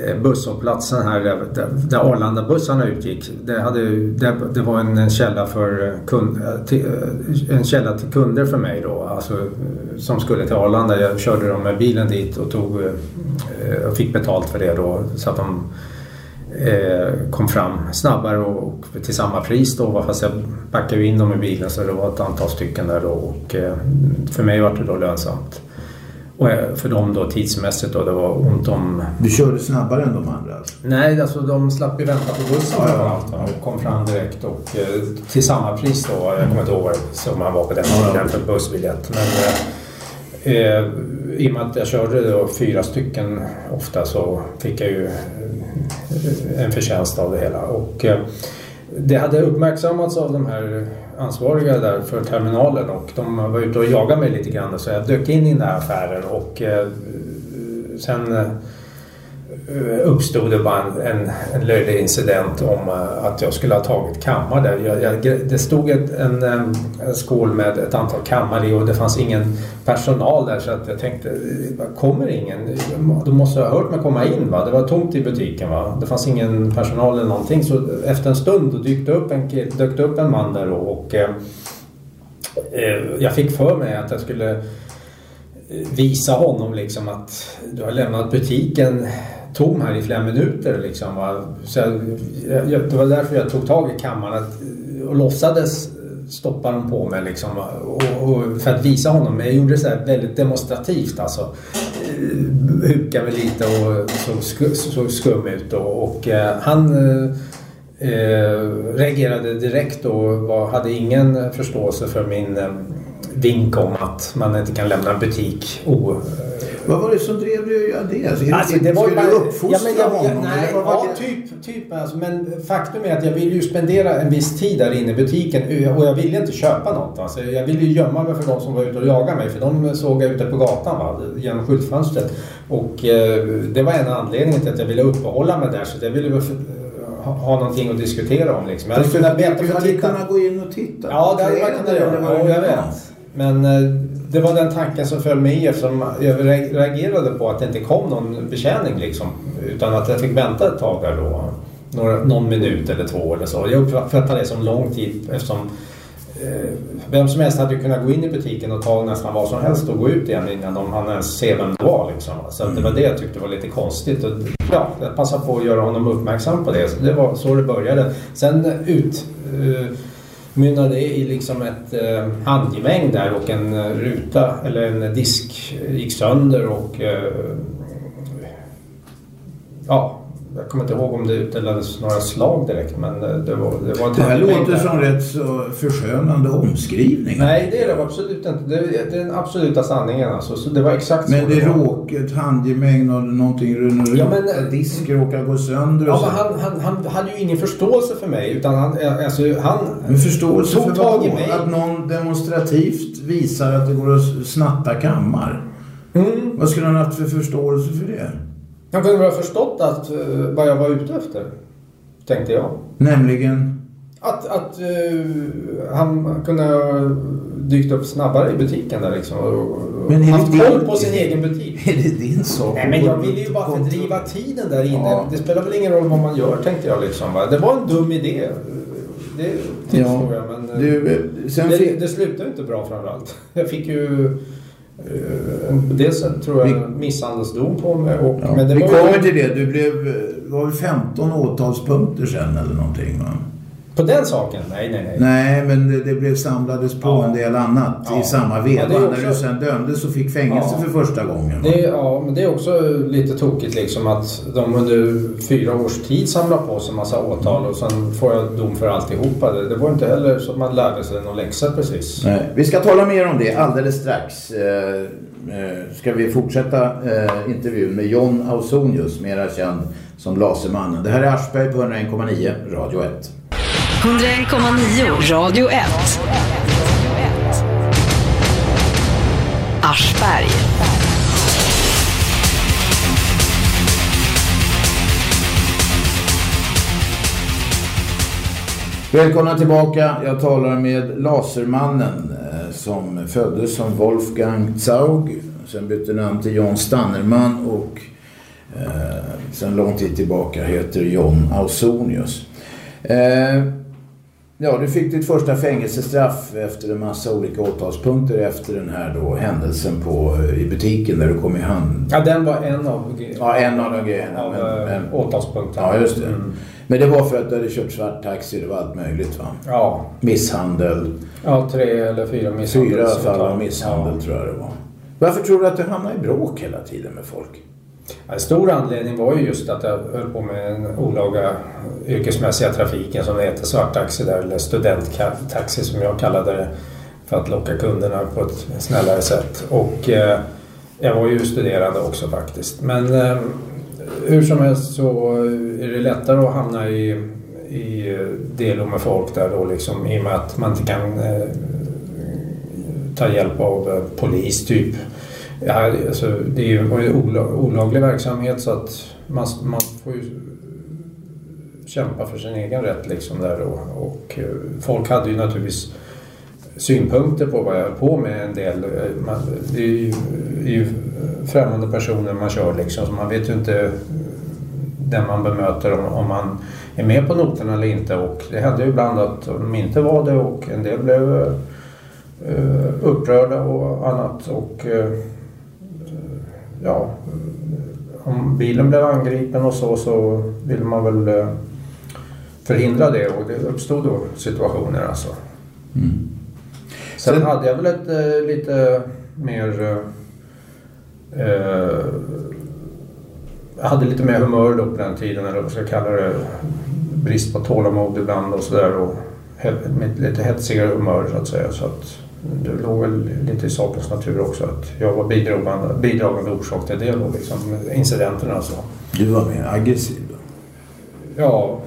Eh, busshållplatsen här där, där, Arlanda-bussarna utgick. Det, hade, det, det var en källa, för eh, kund, eh, till, en källa till kunder för mig då, alltså, som skulle till Arlanda. Jag körde dem med bilen dit och tog, eh, och fick betalt för det då så att de eh, kom fram snabbare och, och till samma pris då fast jag backade ju in dem i bilen så det var ett antal stycken där då och eh, för mig var det då lönsamt. Och eh, för dem då tidsmässigt då det var ont om...
Du körde snabbare än de andra alltså?
Nej, alltså de slapp ju vänta på bussen
Ja, ja.
och kom fram direkt och eh, till samma pris då. Jag kommer inte ihåg som man var på den tiden för bussbiljett. Men eh, eh, i och med att jag körde då fyra stycken ofta så fick jag ju en förtjänst av det hela. Och, eh, det hade uppmärksammats av de här ansvariga där för terminalen och de var ute och jagade mig lite grann. Så jag dök in i den här affären och eh, sen eh, Eh, uppstod det bara en, en, en löjlig incident om eh, att jag skulle ha tagit kammar där. Jag, jag, det stod ett, en, en skål med ett antal kammar i och det fanns ingen personal där så att jag tänkte, kommer ingen? De måste ha hört mig komma in va? Det var tomt i butiken va? Det fanns ingen personal eller någonting så efter en stund då dök det upp en, dök upp en man där och, och eh, eh, jag fick för mig att jag skulle visa honom liksom att du har lämnat butiken tom här i flera minuter. Liksom, va? Så jag, jag, det var därför jag tog tag i kammaren att, och låtsades stoppa dem på mig liksom, va? och, och för att visa honom. Men jag gjorde det så här väldigt demonstrativt. Alltså. Eh, hukade mig lite och såg sku, såg skum ut. Och, och eh, han eh, eh, reagerade direkt och var, hade ingen förståelse för min eh, vink om att man inte kan lämna en butik o, eh,
vad var det som drev dig att göra det? Alltså,
Alltså, det var ju
skulle
bara-
du uppfostra
ja, jag,
honom?
jag, nej, ja,
det?
typ. typ alltså, men faktum är att jag vill ju spendera en viss tid där inne i butiken och jag ville inte köpa något. Alltså, jag ville ju gömma mig för de som var ute och jagade mig för de såg jag ute på gatan va, genom skyltfönstret. Och eh, det var en anledning till att jag ville uppehålla mig där så jag ville ha, någonting att diskutera om. Liksom. Jag hade kunnat bett
du hade
titta.
kunnat gå in och titta.
Ja, det hade man kunnat göra. Ja, jag vet. Men eh, det var den tanken som föll mig eftersom jag re- reagerade på att det inte kom någon betjäning liksom. Utan att jag fick vänta ett tag där då. Några, någon minut eller två eller så. Jag uppfattade det som lång tid eftersom eh, vem som helst hade ju kunnat gå in i butiken och ta nästan vad som helst och gå ut igen innan de hann ens se vem det var. Liksom. Så det var det jag tyckte var lite konstigt. Och, ja, jag passade på att göra honom uppmärksam på det. Så det var så det började. Sen ut eh, mynnade i liksom ett eh, handgemäng där och en eh, ruta eller en disk gick sönder och eh, ja, jag kommer inte ihåg om det utdelades några slag direkt men eh, det var, det var
Det här låter
där.
som rätt så förskönande omskrivning.
Nej, det är det absolut inte. Det är, det är den absoluta sanningen alltså. Så det var exakt
Men
så
det
var.
råkade, ett handgemäng, nå- någonting, en
Ja, men-
disk råkar gå sönder och
Ja,
så.
han, han, han hade ju ingen förståelse för mig utan han, alltså, han
Men förståelse
tog
för
tag i mig.
Att någon demonstrativt visar att det går att snatta kammar.
Mm.
Vad skulle han haft för förståelse för det?
Han kunde väl ha förstått att, eh, vad jag var ute efter. Tänkte jag.
Nämligen?
Att, att eh, han kunde ha dykt upp snabbare i butiken där liksom. Och, och
Men det
haft
din-
koll på sin egen butik.
Är det din sak?
Nej men jag ville ju bara fördriva tiden där inne.
Ja.
Det spelar väl ingen roll vad man gör tänkte jag liksom. va. Det var en dum idé. Det tillstår jag. Men eh,
Du,
det, det slutade inte bra framförallt. Jag fick ju dels tror jag misshandelsdom på mig. Och,
Ja,
men det
vi kommer
ju,
till det. Du blev, eh, var väl 15 åtalspunkter sen eller någonting va?
På den saken? Nej, nej, nej.
Nej, men det, det blev samlades på
Ja.
en del annat
Ja.
i samma
Ja,
veva.
är
När du sen dömdes och fick fängelse
Ja.
för första gången.
Det, ja, men det är också lite tokigt liksom att de under fyra års tid samlar på sig en massa åtal och sen får jag dom för alltihopa. Det, det var inte heller så att man lärde sig någon läxa precis.
Nej, vi ska tala mer om det alldeles strax. Eh, eh, ska vi fortsätta eh, intervjun med John Ausonius, mera känd som Lasermannen. Det här är Aschberg på 101,9 Radio 1.
101,9 Radio 1. Aschberg.
Välkomna tillbaka. Jag talar med Lasermannen eh, som föddes som Wolfgang Zaug. Sen bytte namn till John Stannerman och eh, sen lång tid tillbaka heter John Ausonius. Eh, ja, du fick ditt första fängelsestraff efter en massa olika åtalspunkter efter den här då händelsen på, eh, i butiken där du kom i hand.
Ja, den var en av,
Ja, en av de grejerna.
av
Men,
eh,
men,
åtalspunkterna.
ja, just det.
Mm.
Men det var för att du hade kört svart taxi, det var allt möjligt va?
Ja,
Misshandel.
ja, tre eller fyra misshandels-
Fyra fall av misshandel tror jag det var. Varför tror du att du hamnade i bråk hela tiden med folk?
En stor anledning var ju just att jag höll på med den olaga yrkesmässiga trafiken som det heter, svarttaxi där, eller studenttaxi som jag kallade det för att locka kunderna på ett snällare sätt. Och eh, jag var ju studerande också faktiskt. Men eh, hur som helst så eh, är det lättare att hamna i, i delo med folk där då liksom i och med att man inte kan eh, ta hjälp av eh, polis typ. Ja, alltså, det är ju olaglig verksamhet så att man, man får ju kämpa för sin egen rätt liksom där då. Och eh, folk hade ju naturligtvis synpunkter på vad jag höll på med en del. Man, det är ju, är ju främmande personer man kör liksom så man vet ju inte den man bemöter om, om man är med på noterna eller inte och det hände ju ibland att de inte var det och en del blev eh, upprörda och annat och eh, ja, om bilen blev angripen och så så ville man väl eh, förhindra det och det uppstod då situationer alltså. Sen
Sen-
hade jag väl ett eh, lite mer... Eh, eh, jag hade lite mer humör då på den tiden, eller vad ska jag kalla det. Brist på tålamod ibland och sådär. Med lite hetsigare humör så att säga. Så att det låg väl lite i sakens natur också att jag var bidragande, bidragande orsak till det då, liksom, incidenterna. Så.
Du var mer aggressiv då?
Ja,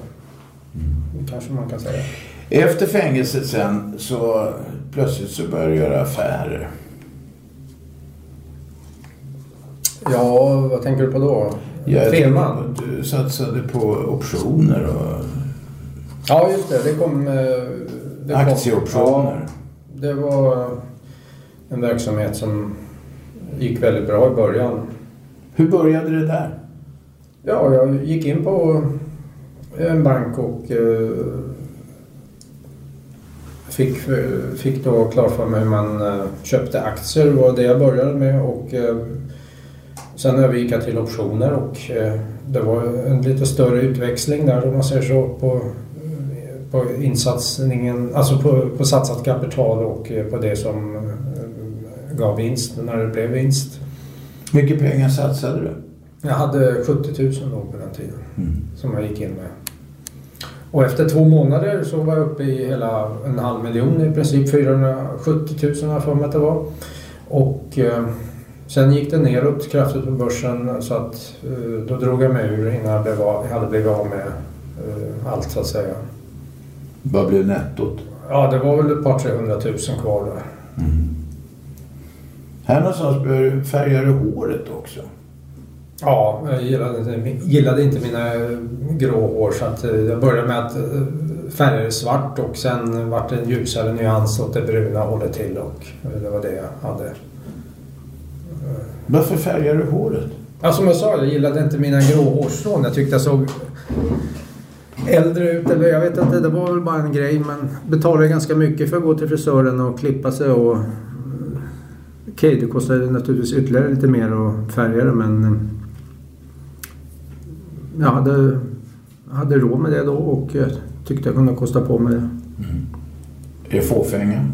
kanske man kan säga.
Efter fängelset sen så plötsligt så började du göra affärer.
Ja, vad tänker du på då?
Jag
Firman?
Du satsade på optioner och
Ja, just det. Det kom... eh, Det kom-
aktieoptioner.
Ja, det var en verksamhet som gick väldigt bra i början.
Hur började det där?
Ja, jag gick in på en bank och eh, fick, fick då klart för mig hur man eh, köpte aktier. Var det jag började med. Och, eh, sen övergick jag till optioner och det var en lite större utväxling där om man säger så på, på insatsningen, alltså på, på satsat kapital och eh, på det som eh, gav vinst när det blev vinst.
mycket pengar satsade du?
Jag hade 70 000 då på den tiden
Mm.
som jag gick in med. Och efter två månader så var jag uppe i hela en halv miljon i princip. 470 000 har för mig att det var. Och eh, sen gick det neråt kraftigt på börsen så att eh, då drog jag mig ur innan jag, blev jag hade blivit av med eh, allt så att säga.
Vad blev nettot?
Ja, det var väl ett par 300 000 kvar där.
Här någonstans började- färgade du håret också.
Ja, jag gillade inte, gillade inte mina eh, grå hår så att eh, jag började med att eh, färga det svart och sen vart det en ljusare nyans åt det bruna hållet till och eh, det var det jag hade.
Varför färgade du håret?
Ja, som jag sa, jag gillade inte mina grå hårstrån. Jag tyckte jag såg äldre ut eller jag vet inte, det var väl bara en grej men betalade ganska mycket för att gå till frisören och klippa sig och Okej, det kostade naturligtvis ytterligare lite mer att färga det men eh, jag hade, hade råd med det då och jag tyckte jag kunde kosta på mig det.
Är det fåfänga?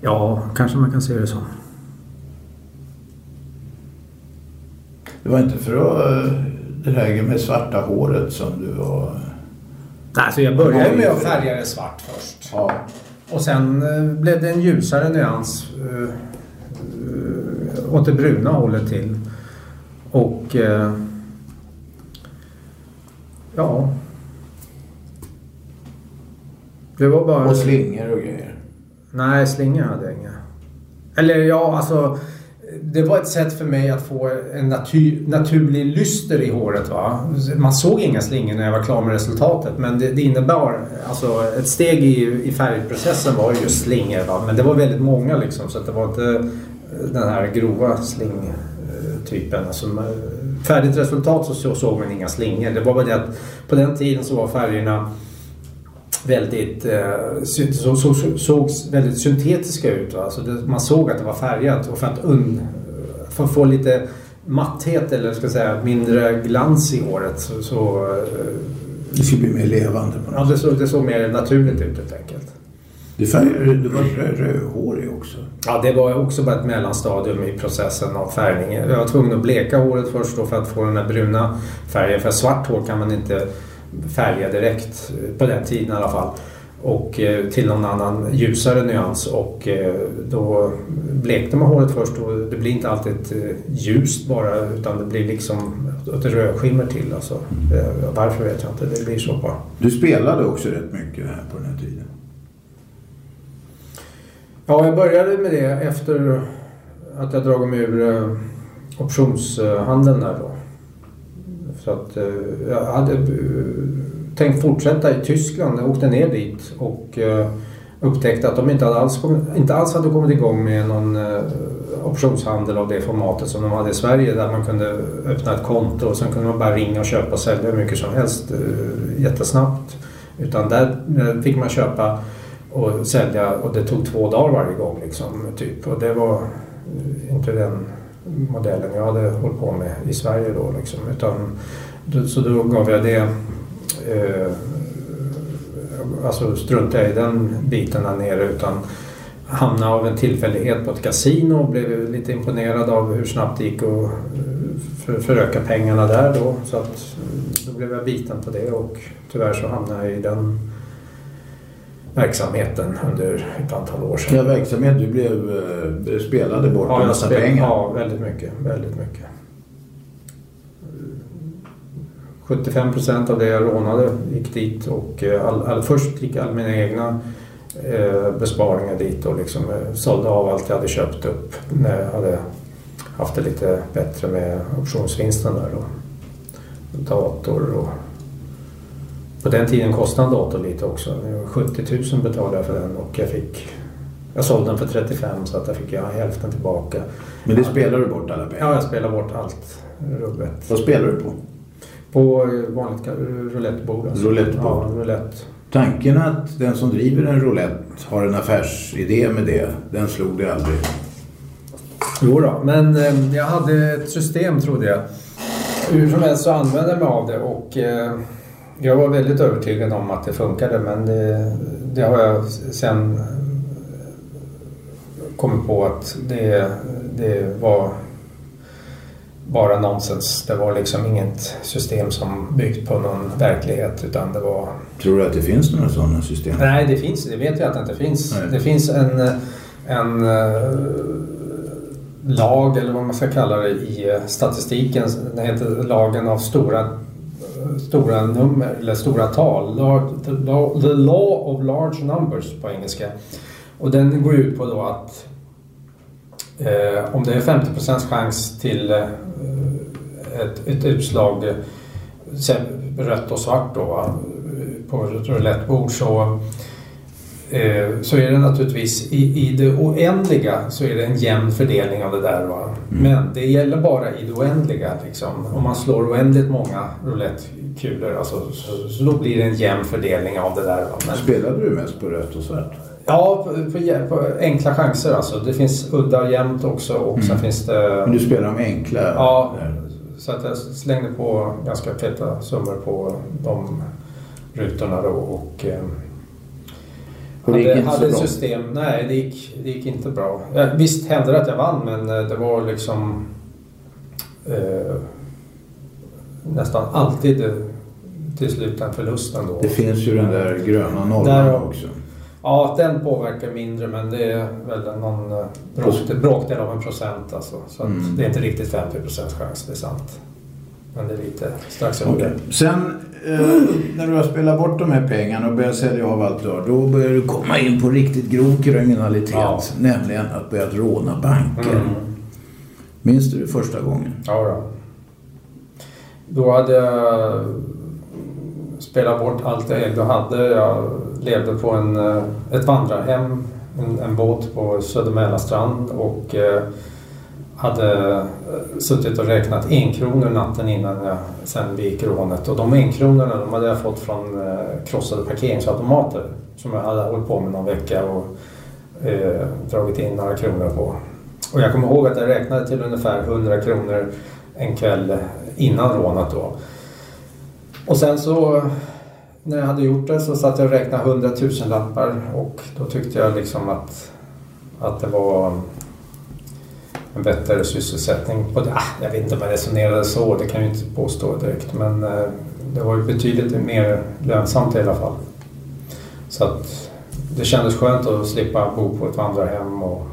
Ja, kanske man kan se det så.
Det var inte för att eh, det här med svarta håret som du var...
Alltså jag började med att färga det svart först.
Ja.
Och sen eh, blev det en ljusare nyans eh, åt det bruna hållet till. Och eh, ja. Det var bara...
Och slingor och grejer.
Nej, slingor hade jag inga. Eller ja, alltså det var ett sätt för mig att få en natur, naturlig lyster i håret. Va? Man såg inga slingor när jag var klar med resultatet men det, det innebar, alltså ett steg i, i färgprocessen var just slingor. Va? Men det var väldigt många liksom så att det var inte eh, den här grova slingtypen. Eh, alltså, färdigt resultat så såg man inga slingor. Det var bara det att på den tiden så var färgerna väldigt, eh, så, så, såg väldigt syntetiska ut. Va? Så det, man såg att det var färgat och för att, un, för att få lite matthet eller ska säga mindre glans i håret så... så
eh, det skulle bli mer levande.
Ja, det såg, det såg mer naturligt ut helt enkelt.
Du, färgade, du var rödhårig också.
Ja, det var också bara ett mellanstadium i processen av färgning. Jag var tvungen att bleka håret först då för att få den där bruna färgen. För svart hår kan man inte färga direkt, på den tiden i alla fall. Och eh, till någon annan ljusare nyans och eh, då blekte man håret först och det blir inte alltid eh, ljust bara utan det blir liksom ett rödskimmer till. Alltså. Varför vet jag inte, det blir så bara.
Du spelade också rätt mycket här på den här tiden.
Ja, jag började med det efter att jag dragit mig ur optionshandeln där då. Så att eh, jag hade eh, tänkt fortsätta i Tyskland. Jag åkte ner dit och eh, upptäckte att de inte alls, inte alls hade kommit igång med någon eh, optionshandel av det formatet som de hade i Sverige där man kunde öppna ett konto och sen kunde man bara ringa och köpa och sälja hur mycket som helst eh, jättesnabbt. Utan där fick man köpa och sälja och det tog två dagar varje gång. Liksom, typ. Och det var inte den modellen jag hade hållit på med i Sverige då. Liksom. Utan, så då gav jag det eh, alltså struntade jag i den biten där nere utan hamnade av en tillfällighet på ett kasino och blev lite imponerad av hur snabbt det gick att eh, för, föröka pengarna där då. Så att då blev jag biten på det och tyvärr så hamnade jag i den verksamheten under ett antal år sedan.
Ja, verksamhet. Du blev, eh, spelade bort ja, en massa spel, pengar.
Ja, väldigt mycket. Väldigt mycket. 75 procent av det jag rånade gick dit och eh, all, all, först gick all mina egna eh, besparingar dit och liksom eh, sålde av allt jag hade köpt upp när jag hade haft det lite bättre med optionsvinsten där då. Dator och på den tiden kostade en dator lite också. 70 000 betalade jag för den och jag fick jag sålde den för 35 så att jag fick hälften tillbaka.
Men det spelar du bort alla pengar?
Ja, jag spelar bort allt rubbet.
Vad spelar du på?
På vanligt roulettebord.
Alltså. Roulettebord?
Ja, roulette.
Tanken att den som driver en roulette har en affärsidé med det, den slog det aldrig?
Jo då, men eh, jag hade ett system trodde jag. Hur som helst så använde jag mig av det och eh, jag var väldigt övertygad om att det funkade men det, det har jag sen kommit på att det, det var bara nonsens. Det var liksom inget system som byggt på någon verklighet utan det var...
Tror du att det finns några sådana system?
Nej, det finns det vet jag att det inte finns. Nej. Det finns en, en uh, lag eller vad man ska kalla det i statistiken. Den heter lagen av stora stora nummer eller stora tal. The law, of large numbers på engelska. Och den går ut på då att eh, om det är 50 chans till eh, ett, ett utslag eh, rött och svart då eh, på ett roulettebord så så är det naturligtvis i, i det oändliga så är det en jämn fördelning av det där. Va? Mm. Men det gäller bara i det oändliga. Liksom. Om man slår oändligt många roulettekulor alltså, så, så då blir det en jämn fördelning av det där. Va?
Men, Spelade du mest på rött och svart?
Ja, på, på, på, enkla chanser alltså. Det finns udda och jämnt också och mm. sen finns det...
Men du spelar med enkla?
Ja, så att jag slängde på ganska feta summor på de rutorna då och eh, och det gick hade, inte hade så system. Bra. Nej, det gick, det gick inte bra. Visst hände det att jag vann men eh, det var liksom eh, nästan alltid eh, till slut en förlust ändå.
Det finns ju den där gröna nollan också.
Ja, den påverkar mindre men det är väl någon eh, bråkdel, bråkdel av en procent alltså. Så mm. det är inte riktigt 50 procents chans, det är sant. Men det är lite strax
under. Okay. Sen eh, när du har spelat bort de här pengarna och börjat sälja av allt du har, då börjar du komma in på riktigt grov kriminalitet. Ja. Nämligen att börja råna banker. Mm. Minns du det första gången?
Ja, då. då hade jag spelat bort allt jag ägde och hade. Jag levde på en, eh, ett vandrarhem, en, en båt på Södermälarstrand och eh, hade eh, suttit och räknat enkronor natten innan jag sen begick rånet. Och de enkronorna de hade jag fått från eh, krossade parkeringsautomater som jag hade hållit på med någon vecka och eh, dragit in några kronor på. Och jag kommer ihåg att jag räknade till ungefär 100 kronor en kväll innan rånet då. Och sen så när jag hade gjort det så satt jag och räknade 100 000 lappar och då tyckte jag liksom att, att det var en bättre sysselsättning. På det. Ah, jag vet inte om jag resonerade så, det kan jag inte påstå direkt. Men eh, det var ju betydligt mer lönsamt i alla fall. Så att det kändes skönt att slippa bo på ett vandrarhem och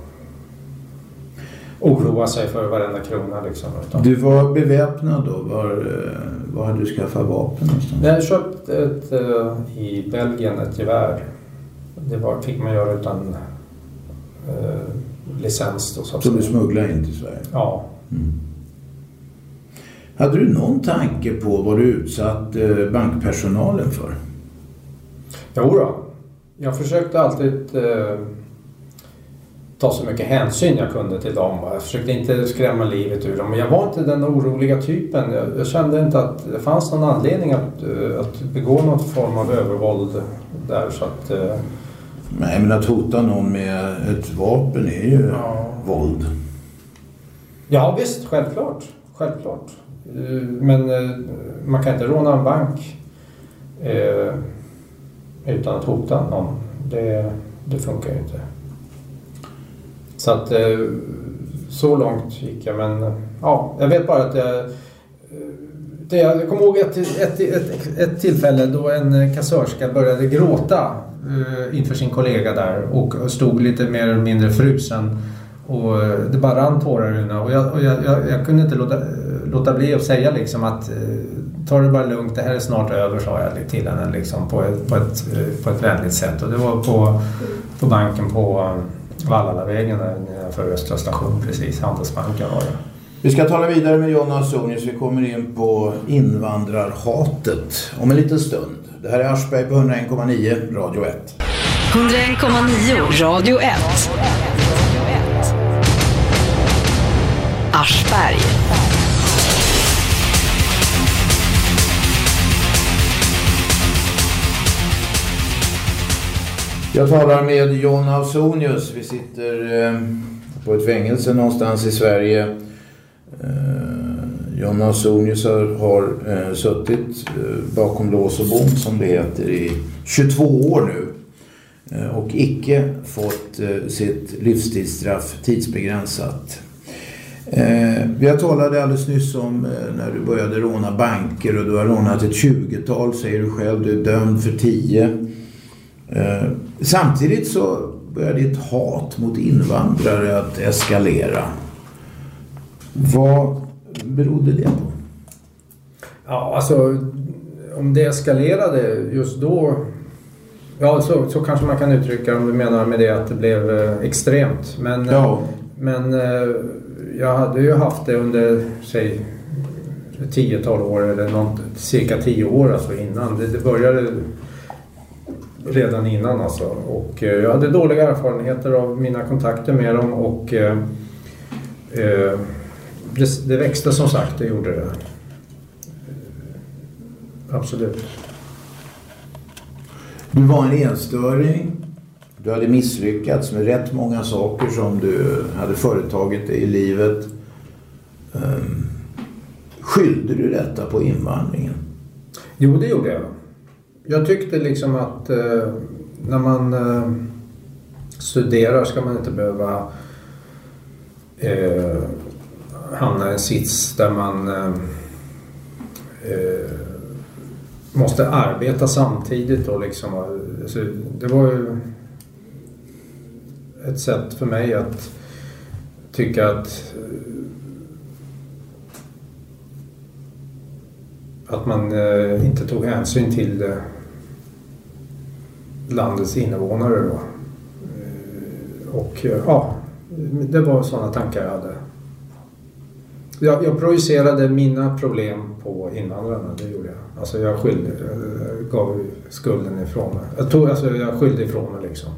oroa sig för varenda krona. Liksom,
Du var beväpnad då. Var, eh, var hade du skaffat vapen någonstans?
Jag köpte ett, eh, i Belgien ett gevär. Det var, fick man göra utan licens. Då, så att
Som du smugglade in till Sverige?
Ja.
Mm. Hade du någon tanke på vad du utsatt eh, bankpersonalen för?
Jo då. Jag försökte alltid eh, ta så mycket hänsyn jag kunde till dem. Jag försökte inte skrämma livet ur dem. Men jag var inte den oroliga typen. Jag, jag kände inte att det fanns någon anledning att, eh, att begå någon form av övervåld där. Så att, eh,
Nej, men att hota någon med ett vapen är ju
Ja.
våld.
Ja visst, självklart. Självklart. Eh, Men eh, man kan inte råna en bank eh, utan att hota någon. Det, det funkar ju inte. Så att så långt gick jag men ja, jag vet bara att jag det, jag kommer ihåg ett, ett, ett, ett tillfälle då en kassörska började gråta eh, inför sin kollega där och stod lite mer eller mindre frusen. Och eh, det bara rann tårar ur henne och, jag, och jag, jag, jag kunde inte låta, eh, låta bli att säga liksom att eh, ta det bara lugnt, det här är snart över sa jag till henne liksom på ett, på ett, på ett vänligt sätt. Och det var på, på banken på eh, Vallalavägen där nedanför Östra station precis, Handelsbanken var det.
Vi ska tala vidare med John Ausonius. Vi kommer in på invandrarhatet om en liten stund. Det här är Aschberg på 101,9 Radio 1.
101,9 Radio 1. Aschberg.
Jag talar med John Ausonius. Vi sitter eh, på ett fängelse någonstans i Sverige. John Ausonius har, har eh, suttit eh, bakom lås och bom som det heter i 22 år nu. Eh, och icke fått eh, sitt livstidsstraff tidsbegränsat. Eh, talade alldeles nyss om eh, när du började råna banker och du har rånat ett 20-tal säger du själv. Du är dömd för 10. Eh, samtidigt så börjar ditt hat mot invandrare att eskalera. Vad berodde det på?
Ja, alltså om det eskalerade just då Ja, så, så kanske man kan uttrycka om du menar med det att det blev eh, extremt. Men,
Ja.
men eh, jag hade ju haft det under, säg, ett tiotal år eller något, cirka tio år alltså innan. Det, det började redan innan alltså. Och eh, jag hade dåliga erfarenheter av mina kontakter med dem och eh, eh, det, det växte som sagt, det gjorde det. Absolut.
Du var en enstöring. Du hade misslyckats med rätt många saker som du hade företagit dig i livet. Um, skyllde du detta på invandringen?
Jo, det gjorde jag. Jag tyckte liksom att eh, när man eh, studerar ska man inte behöva eh, hamna i en sits där man eh, eh, måste arbeta samtidigt. Och liksom, alltså, det var ju ett sätt för mig att tycka att att man eh, inte tog hänsyn till eh, landets invånare då. Eh, och eh, ja, det var sådana tankar jag hade. Jag, jag projicerade mina problem på invandrarna, det gjorde jag. Alltså jag skyllde, jag gav skulden ifrån mig. Jag, tog, alltså jag skyllde ifrån mig liksom.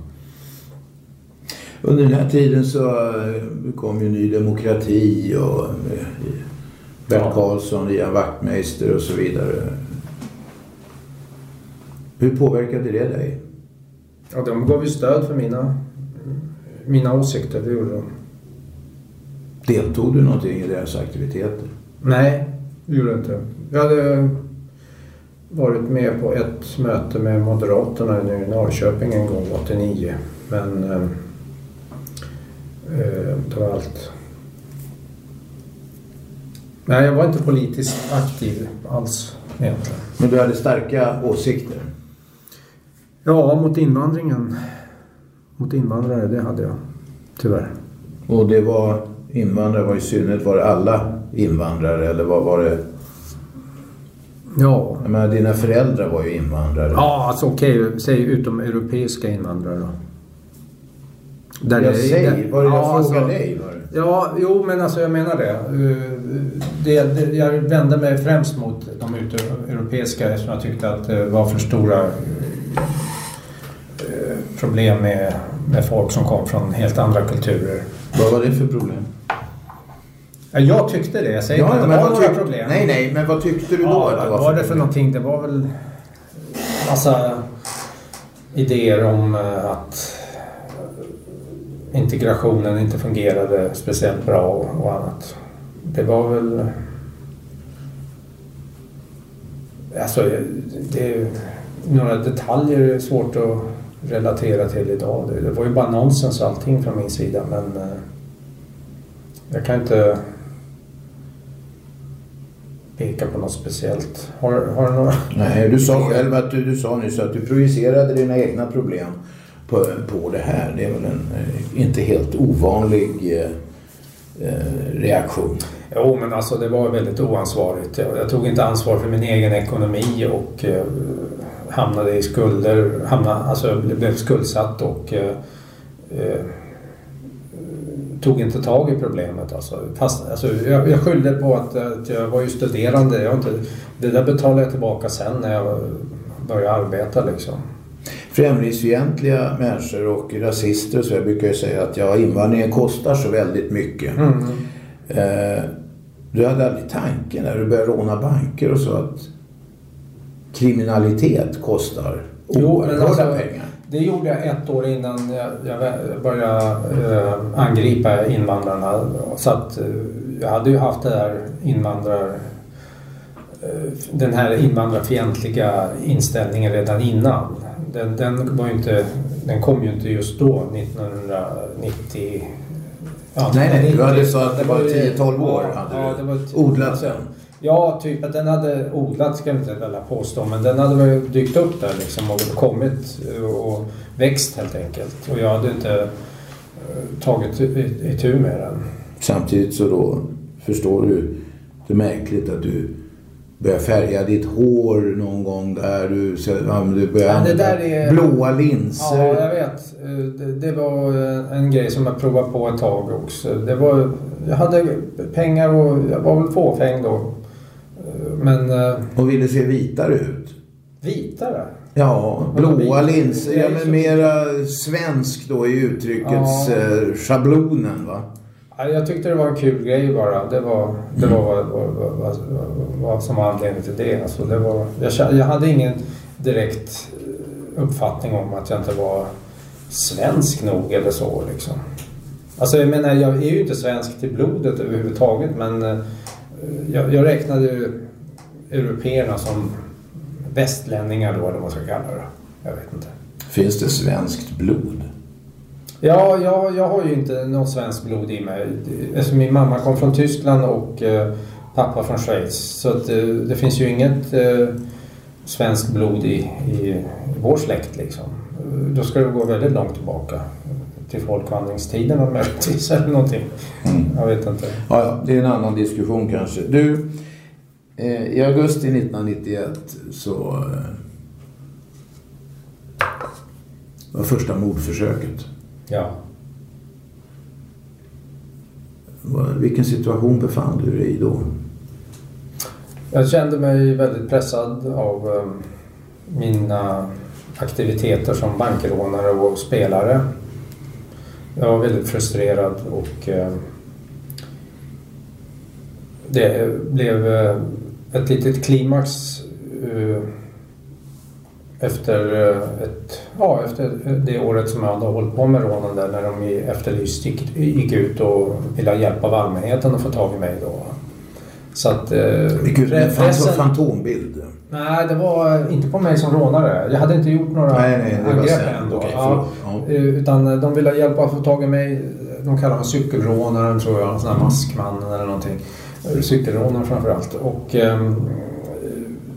Under den här tiden så eh, kom ju Ny Demokrati och eh, Bert
Ja.
Karlsson, Ian Wachtmeister och så vidare. Hur påverkade det dig?
Ja, de gav ju stöd för mina, mina åsikter, det gjorde de.
Deltog du någonting i deras aktiviteter?
Nej, det gjorde jag inte. Jag hade varit med på ett möte med Moderaterna nu i Norrköping en gång 89. Men eh, eh, det var allt. Nej, jag var inte politiskt aktiv alls egentligen.
Men du hade starka åsikter?
Ja, mot invandringen. Mot invandrare, det hade jag. Tyvärr.
Och det var invandrare, var i synnerhet, var det alla invandrare eller vad var det?
Ja,
Jag menar, dina föräldrar var ju invandrare.
ja alltså okej, säg utom europeiska invandrare då. Där
jag säger, är det jag
ja,
frågar
alltså-
dig? Var det?
Ja, jo men alltså jag menar det. Eh, det, det jag vände mig främst mot de utomeuropeiska eftersom jag tyckte att det var för stora eh, problem med, med folk som kom från helt andra kulturer.
Vad var det för problem?
Ja, Jag tyckte det. Jag säger inte att det var
vad
några problem.
Nej, nej, men vad tyckte du då
Ja,
det
vad
var
det för någonting? Det var väl massa idéer om eh, att integrationen inte fungerade speciellt bra och, och annat. Det var väl... Alltså, det är några detaljer är svårt att relatera till idag. Det, det var ju bara nonsens allting från min sida men eh, jag kan inte peka på något speciellt. Har, har du några?
Nej, du sa själv att du, du sa nyss att du projicerade dina egna problem på, på det här. Det är väl en eh, inte helt ovanlig eh, eh, reaktion.
Jo, men alltså det var väldigt oansvarigt. Jag, jag tog inte ansvar för min egen ekonomi och eh, hamnade i skulder. Hamnade, alltså jag blev skuldsatt och eh, eh, tog inte tag i problemet. Alltså, fast, alltså, jag, jag skyllde på att, att jag var ju studerande. Jag inte, det där betalade jag tillbaka sen när jag började arbeta liksom.
Främlingsfientliga människor och rasister så jag brukar ju säga att ja, invandringen kostar så väldigt mycket.
Mm.
Eh, du hade aldrig tanken när du började råna banker och så att kriminalitet kostar oerhörda
alltså-
pengar.
Det gjorde jag ett år innan jag, började eh, angripa invandrarna. Så att eh, jag hade ju haft det här invandrar... Eh, den här invandrarfientliga inställningen redan innan. Den, den, var ju inte, den kom ju inte just då, 1990. Ja,
Nej, nej, du hade
90,
så att det var
ju-
10-12 år
ja,
hade
ja, det var
odlat den.
Ja, typ att den hade odlat ska jag inte väl påstå. Men den hade väl dykt upp där liksom och kommit och växt helt enkelt. Och jag hade inte eh, tagit itu med den.
Samtidigt så då förstår du det är märkligt att du börjar färga ditt hår någon gång där du, du börjar använda
är-
blåa linser.
Ja, jag vet. Eh, Det, det var eh, en grej som jag provade på ett tag också. Det var, jag hade pengar och jag var väl fåfäng då. Eh, Men eh,
Och ville se vitare ut.
vitare?
Ja, blåa linser. Ja,
är
men mera svensk då i uttryckets
Ja.
eh, schablonen va.
Ja, Jag tyckte det var en kul grej bara. Det var, det var vad, vad, som var anledningen till det. Alltså det var, jag, jag hade ingen direkt uppfattning om att jag inte var svensk nog eller så. Liksom. Alltså jag menar, jag är ju inte svensk till blodet överhuvudtaget men jag, jag räknade européerna som västlänningar då, eller vad man ska kalla det. Jag vet inte.
Finns det svenskt blod?
Ja, jag, jag har ju inte något svenskt blod i mig. Eftersom min mamma kom från Tyskland och eh, pappa från Schweiz. Så att, eh, det finns ju inget eh, svenskt blod i, i, vår släkt liksom. Då ska det gå väldigt långt tillbaka. Till folkvandringstiden möjligtvis eller någonting.
Mm.
Jag vet inte.
Ja, ja, det är en annan diskussion kanske. Du, eh, i augusti 1991 så eh, var första mordförsöket.
Ja.
Vilken situation befann du dig i då?
Jag kände mig väldigt pressad av eh, mina aktiviteter som bankrånare och spelare. Jag var väldigt frustrerad och eh, det blev eh, ett litet klimax eh, efter, ett, ja, efter det året som jag hade hållit på med rånen där när de i Efterlyst gick, gick ut och ville hjälpa allmänheten att få tag i mig då. Så att... Eh,
Gick ut med en
pressen-
fantombild?
Nej, det var inte på mig som rånare. Jag hade inte gjort några
Nej, nej, det var
angrepp
sen.
än då.
Okej,
ja. Eh, Utan de ville hjälpa att få tag i mig. De kallar mig cykelrånaren tror jag. En sån här maskmannen eller någonting. Eh, Cykelrånare framförallt. Och eh,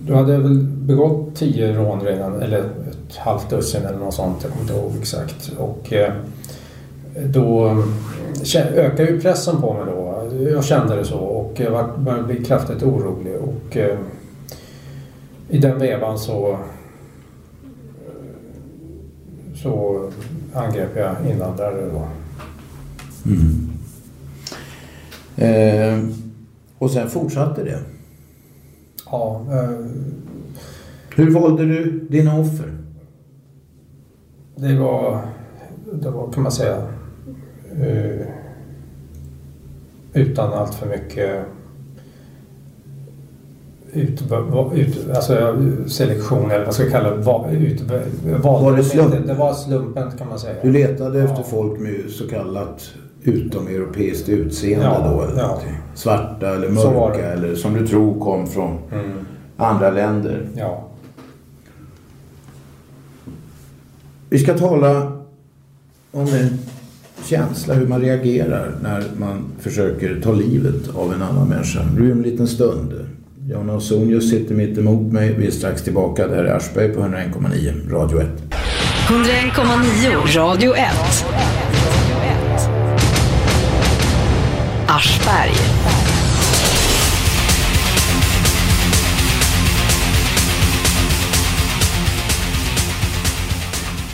du hade väl begått tio rån redan. Eller ett halvt dussin eller något sånt. Jag kommer inte ihåg exakt. Och eh, då eh, ökade ju pressen på mig då. Jag kände det så och jag var- började bli kraftigt orolig. Och, eh, i den vevan så, så angrep jag invandrare då.
Mm. Eh, och sen fortsatte det.
Ja, eh,
Hur valde du dina offer?
det var, det var kan man säga, eh, utan allt för mycket ut, ut, alltså selektion eller vad ska jag kalla det, va- ut,
Var det
de
slump?
Det var slumpen kan man säga.
Du letade
Ja.
efter folk med så kallat utomeuropeiskt utseende
Ja,
då? Eller
ja.
Svarta eller mörka
det.
eller som du tror kom från
Mm,
andra länder.
ja.
Vi ska tala om en känsla, hur man reagerar när man försöker ta livet av en annan människa. Nu en liten stund. Jan Ausonius sitter mitt emot mig. Vi är strax tillbaka. Det här är Aschberg på 101,9 Radio 1.
101,9 Radio 1. Aschberg.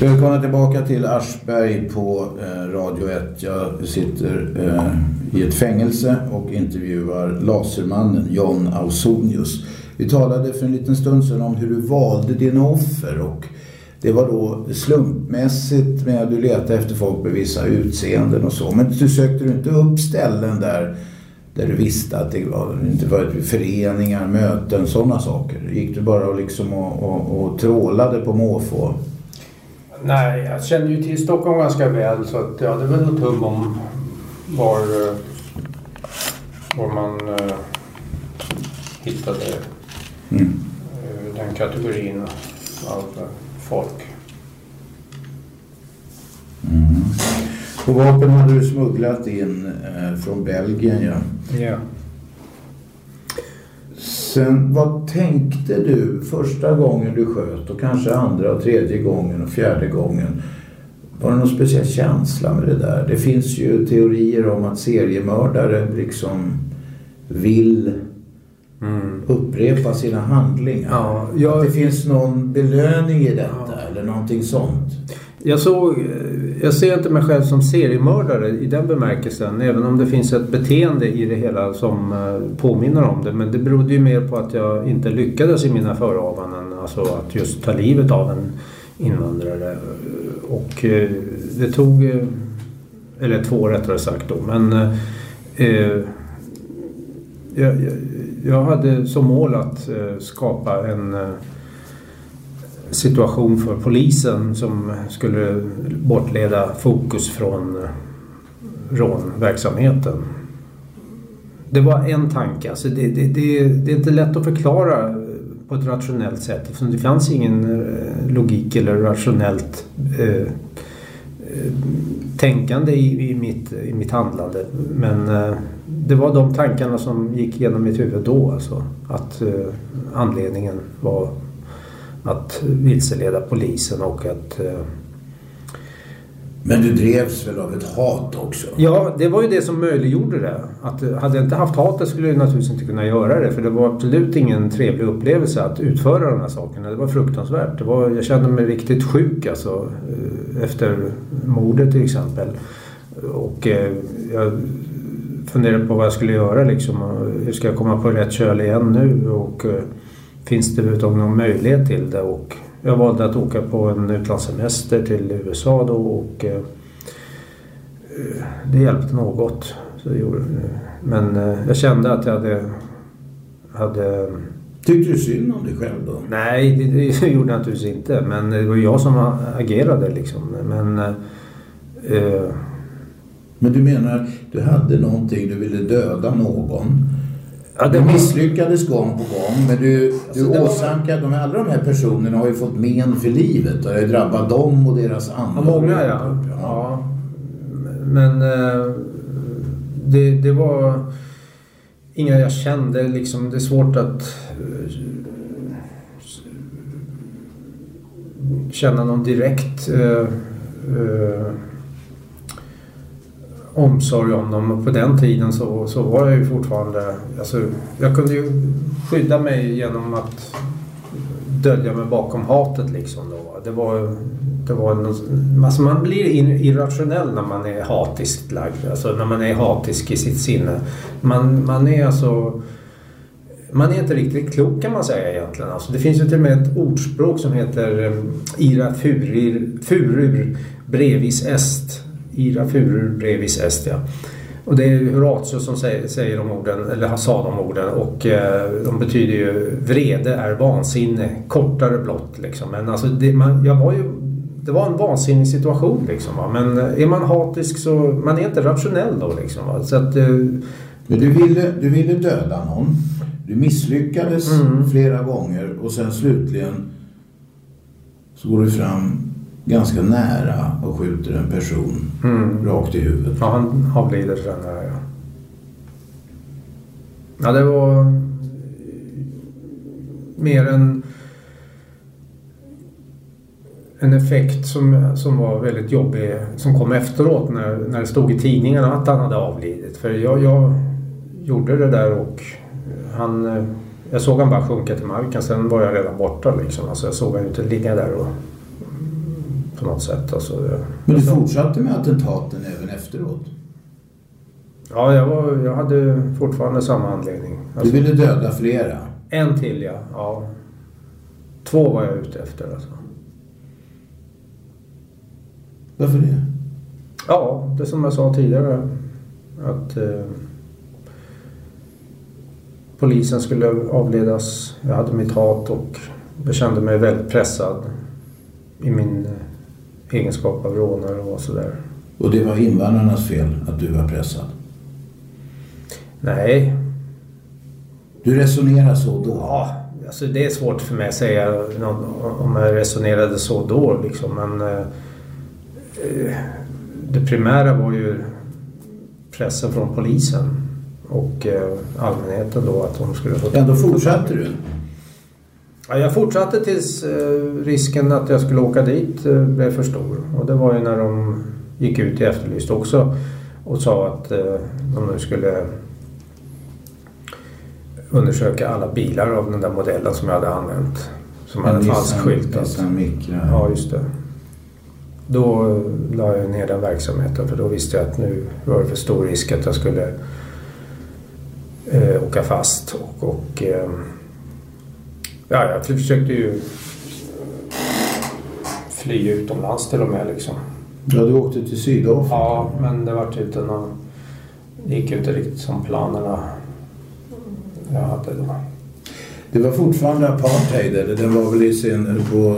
Välkomna tillbaka till Aschberg på eh, Radio 1. Jag sitter eh, i ett fängelse och intervjuar lasermannen John Ausonius. Vi talade för en liten stund sedan om hur du valde dina offer och det var då slumpmässigt med att du letade efter folk med vissa utseenden och så. Men du sökte du inte upp ställen där, där du visste att det var, inte var föreningar, möten, sådana saker? Gick du bara liksom och, och, och trålade på måfå?
Nej, jag känner ju till Stockholm ganska väl så att jag hade väl något hum om var, eh, var man eh, hittade
Mm.
eh, den kategorin av folk.
Mm. Och vapen hade du smugglat in eh, från Belgien ja.
Ja.
Sen vad tänkte du första gången du sköt och kanske andra och tredje gången och fjärde gången? Var det någon speciell känsla med det där? Det finns ju teorier om att seriemördare liksom vill
Mm.
upprepa sina handlingar.
Ja, jag-
Att det finns någon belöning i detta
Ja.
eller någonting sånt.
Jag, såg, jag ser inte mig själv som seriemördare i den bemärkelsen. Även om det finns ett beteende i det hela som eh, påminner om det. Men det berodde ju mer på att jag inte lyckades i mina förehavanden. Alltså att just ta livet av en invandrare. Och eh, det tog... Eh, eller två rättare sagt då. Men eh, jag, jag, hade som mål att skapa en eh, situation för polisen som skulle bortleda fokus från eh, rånverksamheten. Det var en tanke. Alltså det, det, det, det är inte lätt att förklara eh, på ett rationellt sätt. eftersom Det fanns ingen eh, logik eller rationellt eh, tänkande i, i, mitt, i mitt handlande. Men eh, det var de tankarna som gick genom mitt huvud då. Alltså, att eh, anledningen var att vilseleda polisen och att... eh,
Men du drevs väl av ett hat också?
Ja, det var ju det som möjliggjorde det. Att, eh, hade jag inte haft hatet skulle jag naturligtvis inte kunna göra det. För det var absolut ingen trevlig upplevelse att utföra de här sakerna. Det var fruktansvärt. Det var, jag kände mig riktigt sjuk alltså. eh, Efter mordet till exempel. Och eh, jag funderade på vad jag skulle göra liksom. Hur ska jag komma på rätt köl igen nu? Och eh, finns det överhuvudtaget någon möjlighet till det? Och jag valde att åka på en utlandssemester till USA då och eh, eh det hjälpte något. Så det gjorde, men eh, jag kände att jag hade, hade
Tyckte du synd om dig själv då?
Nej, det, det gjorde jag naturligtvis inte. Men det var jag som agerade liksom. Men, eh,
men du menar du hade någonting, du ville döda någon.
Ja,
det misslyckades gång på gång men du, du alltså, åsamkade, var... de, alla de här personerna har ju fått men för livet. Det har drabbat dem och deras anhöriga.
Ja, många ja. ja. Men eh, det, det var inga jag kände liksom. Det är svårt att eh, känna någon direkt uh, uh, omsorg om dem. Och på den tiden så, så var jag ju fortfarande... Alltså, jag kunde ju skydda mig genom att dölja mig bakom hatet liksom. Då. Det var, det var en, alltså man blir irrationell när man är hatiskt lagd. Alltså när man är hatisk i sitt sinne. Man, man är alltså... Man är inte riktigt klok kan man säga egentligen. Alltså, det finns ju till och med ett ordspråk som heter eh, ira furir, furur brevis est. Ira furur brevis est ja. Och det är Horatio som säger, säger de orden, eller sa de orden och eh, de betyder ju vrede är vansinne, kortare blott liksom. Men alltså det, man, jag var ju, det var en vansinnig situation liksom. Va? Men är man hatisk så, man är inte rationell då liksom. Va? Så att, eh,
Men du ville, du ville döda någon. Du misslyckades mm. flera gånger och sen slutligen så går du fram ganska nära och skjuter en person mm. rakt i huvudet.
Ja, han avlider sen där, ja. Ja, det var mer en, en effekt som, som var väldigt jobbig som kom efteråt när, när det stod i tidningarna att han hade avlidit. För jag, jag gjorde det där och han, jag såg han bara sjunka till marken. Sen var jag redan borta liksom. Alltså jag såg han inte ligga där och på något sätt. Alltså,
Men du fortsatte med attentaten även efteråt?
Ja, jag, var, jag hade fortfarande samma anledning.
Alltså, du ville döda flera?
En till ja. ja. Två var jag ute efter alltså.
Varför det?
Ja, det som jag sa tidigare. Att eh, polisen skulle avledas. Jag hade mitt hat och jag kände mig väldigt pressad i min eh, egenskap av rånare och sådär.
Och det var invandrarnas fel att du var pressad?
Nej.
Du resonerar så då?
Ja, alltså det är svårt för mig att säga om jag resonerade så då liksom. Men eh, det primära var ju pressen från polisen och eh, allmänheten då att de skulle få...
Ändå fortsatte du?
Ja, jag fortsatte tills eh, risken att jag skulle åka dit eh, blev för stor. Och det var ju när de gick ut i Efterlyst också och sa att eh, de nu skulle undersöka alla bilar av den där modellen som jag hade använt. Som hade falskskyltat. Ja, just det. Då la jag ner den verksamheten för då visste jag att nu var det för stor risk att jag skulle eh, åka fast. Och, och eh, Ja, jag försökte ju fly utomlands till och med liksom.
Ja, du åkte till Sydafrika?
Ja, men det var inte någon... Det gick ju inte riktigt som planerna jag hade då.
Det var fortfarande apartheid, eller den var väl i sin, på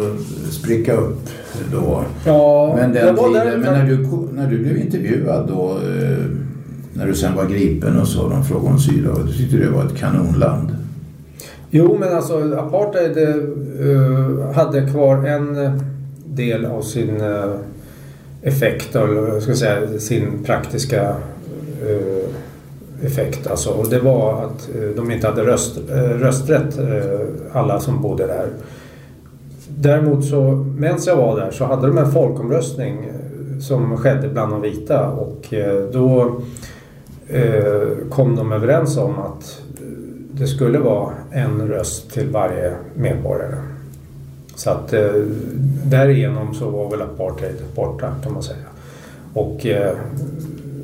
spricka upp då?
Ja,
men den tiden, där, men när du, när du blev intervjuad då, eh, när du sen var gripen och så, de frågade om Sydafrika, du tyckte det var ett kanonland?
Jo, men alltså apartheid uh, hade kvar en eh, del av sin uh, effekt, eller ska säga sin praktiska uh, effekt. Alltså, och det var att de inte hade röst, rösträtt, alla som bodde där. Däremot så, medan jag var där så hade de en folkomröstning som skedde bland de vita och då kom de överens om att det skulle vara en röst till varje medborgare. Så att eh, därigenom så var väl apartheid borta kan man säga. Och eh,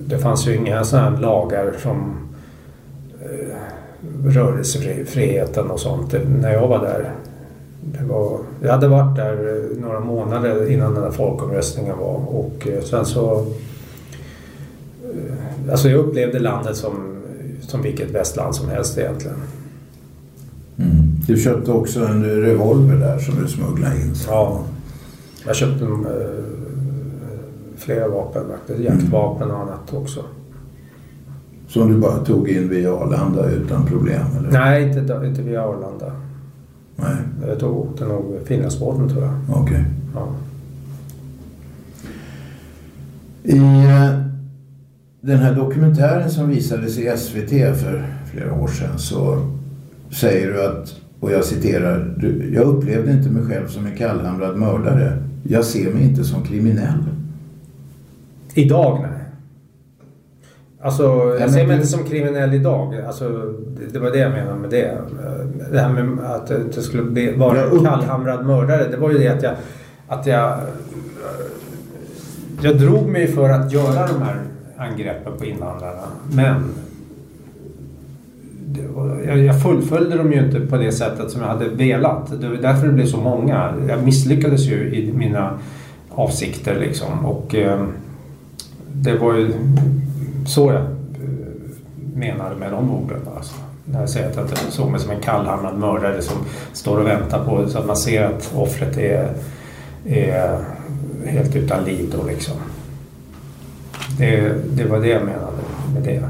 det fanns ju inga sådana lagar som eh, rörelsefriheten och sånt när jag var där. Det var, jag hade varit där eh, några månader innan den där folkomröstningen var och eh, sen så... Eh, alltså jag upplevde landet som, som vilket västland som helst egentligen.
Mm. Du köpte också en revolver där som du smugglade in.
Ja. Jag köpte äh, flera vapen faktiskt. Jaktvapen och annat också.
Som du bara tog in via Arlanda utan problem? Eller?
Nej, inte, inte via Arlanda.
Nej.
Jag tog den nog Finlandsbåten tror jag.
Okej. Okay.
Ja.
I eh, den här dokumentären som visades i SVT för flera år sedan så säger du att, och jag citerar, jag upplevde inte mig själv som en kallhamrad mördare. Jag ser mig inte som kriminell.
Idag nej. Alltså, jag ser mig inte som kriminell idag. Alltså, det var det jag menade med det. Det här med att det skulle bli, vara en kallhamrad mördare. Det var ju det att jag, att jag... Jag drog mig för att göra de här angreppen på invandrarna. Men jag fullföljde dem ju inte på det sättet som jag hade velat. Det var därför det blev så många. Jag misslyckades ju i mina avsikter liksom. Och eh, det var ju så jag eh, menade med de orden. Alltså. När jag säger att jag såg mig som en kallhamrad mördare som står och väntar på så att man ser att offret är, är helt utan liv då liksom. Det, det var det jag menade med det.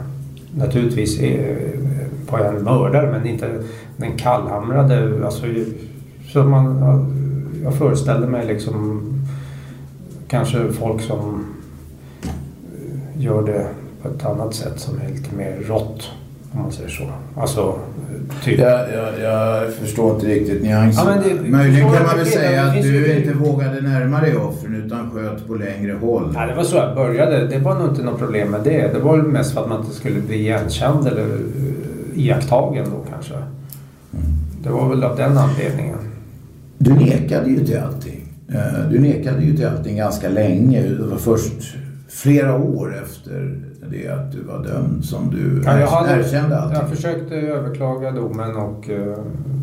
Naturligtvis eh, var jag en mördare men inte den kallhamrade. Alltså, så man, jag föreställde mig liksom kanske folk som gör det på ett annat sätt som är lite mer rått. Om man säger så. Alltså, typ.
Jag, jag, jag förstår inte riktigt nyansen. Ja, Möjligen kan man väl säga att du inte vågade närma dig offren utan sköt på längre håll.
Ja, det var så jag började. Det var nog inte något problem med det. Det var mest för att man inte skulle bli igenkänd eller eh, iakttagen då kanske. Mm. Det var väl av den anledningen.
Du nekade ju till allting. Eh, du nekade ju till allting ganska länge. Det var först flera år efter det att du var dömd som du ja, jag hade, erkände allting?
Jag försökte överklaga domen och uh,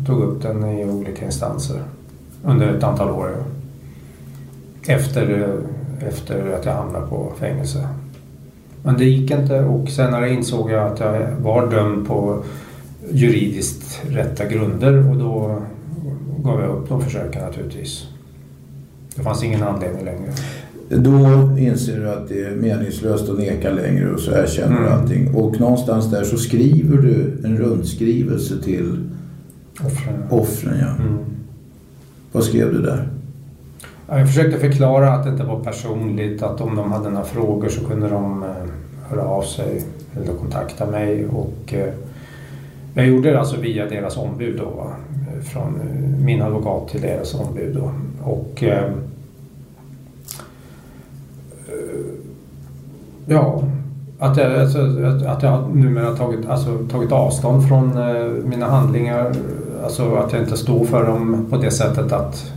tog upp den i olika instanser under ett antal år. Efter, uh, efter att jag hamnade på fängelse. Men det gick inte och senare insåg jag att jag var dömd på juridiskt rätta grunder och då gav jag upp de försöken naturligtvis. Det fanns ingen anledning längre.
Då inser du att det är meningslöst att neka längre och så erkänner du mm. allting. Och någonstans där så skriver du en rundskrivelse till
offren.
offren ja. Mm. Vad skrev du där?
Jag försökte förklara att det inte var personligt, att om de hade några frågor så kunde de eh, höra av sig eller kontakta mig. Och, eh, jag gjorde det alltså via deras ombud då, från eh, min advokat till deras ombud. Då. Och, Ja, att jag, alltså, att jag numera tagit, alltså, tagit avstånd från eh, mina handlingar. Alltså att jag inte står för dem på det sättet att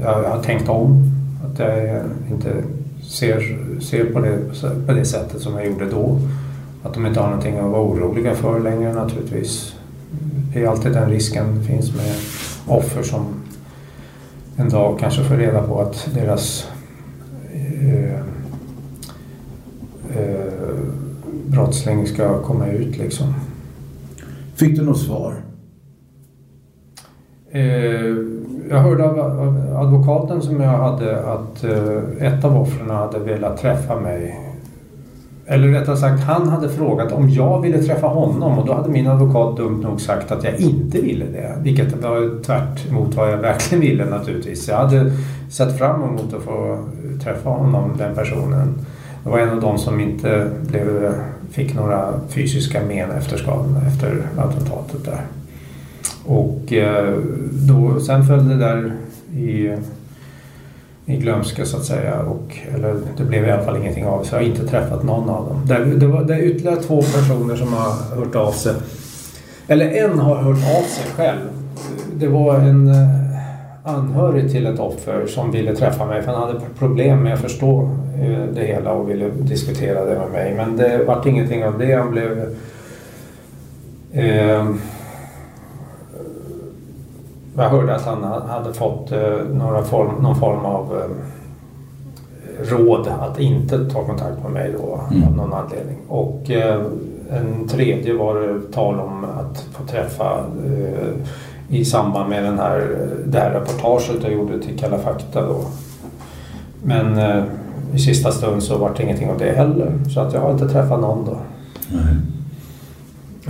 eh, jag, har tänkt om. Att jag inte ser, ser på, det, på det sättet som jag gjorde då. Att de inte har någonting att vara oroliga för längre naturligtvis. Det är alltid den risken finns med offer som en dag kanske får reda på att deras eh, brottsling ska komma ut liksom.
Fick du något svar?
Eh, jag hörde av, advokaten som jag hade att eh, ett av offren hade velat träffa mig. Eller rättare sagt, han hade frågat om jag ville träffa honom och då hade min advokat dumt nog sagt att jag inte ville det. Vilket var tvärt emot vad jag verkligen ville naturligtvis. Jag hade sett fram emot att få träffa honom, den personen. Det var en av de som inte blev, fick några fysiska men efter skadorna efter attentatet där. Och eh, då, sen föll det där i, i glömska så att säga. Och, eller det blev i alla fall ingenting av så jag har inte träffat någon av dem. Det, det, var, det är ytterligare två personer som har hört av sig. Eller en har hört av sig själv. Det var en eh, anhörig till ett offer som ville träffa mig för han hade problem med att förstå det hela och ville diskutera det med mig. Men det vart ingenting av det. Han blev eh, jag hörde att han hade fått eh, några form, någon form av eh, råd att inte ta kontakt med mig då mm. av någon anledning. Och eh, en tredje var det tal om att få träffa eh, i samband med den här, det här reportaget jag gjorde till Kalla fakta då. Men eh, i sista stund så var det ingenting av det heller. Så att jag har inte träffat någon då. Nej.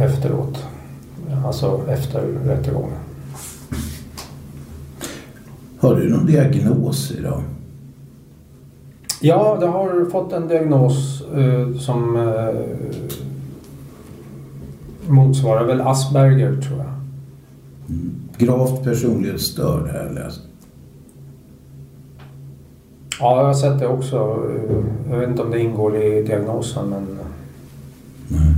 Efteråt. Alltså efter rättegången.
Har du någon diagnos idag?
Ja, jag har fått en diagnos eh, som eh, motsvarar väl Asperger tror jag.
Mm. Gravt personlighetsstörd har jag läst.
Ja, jag har sett det också. Jag vet inte om det ingår i diagnosen men... Nej.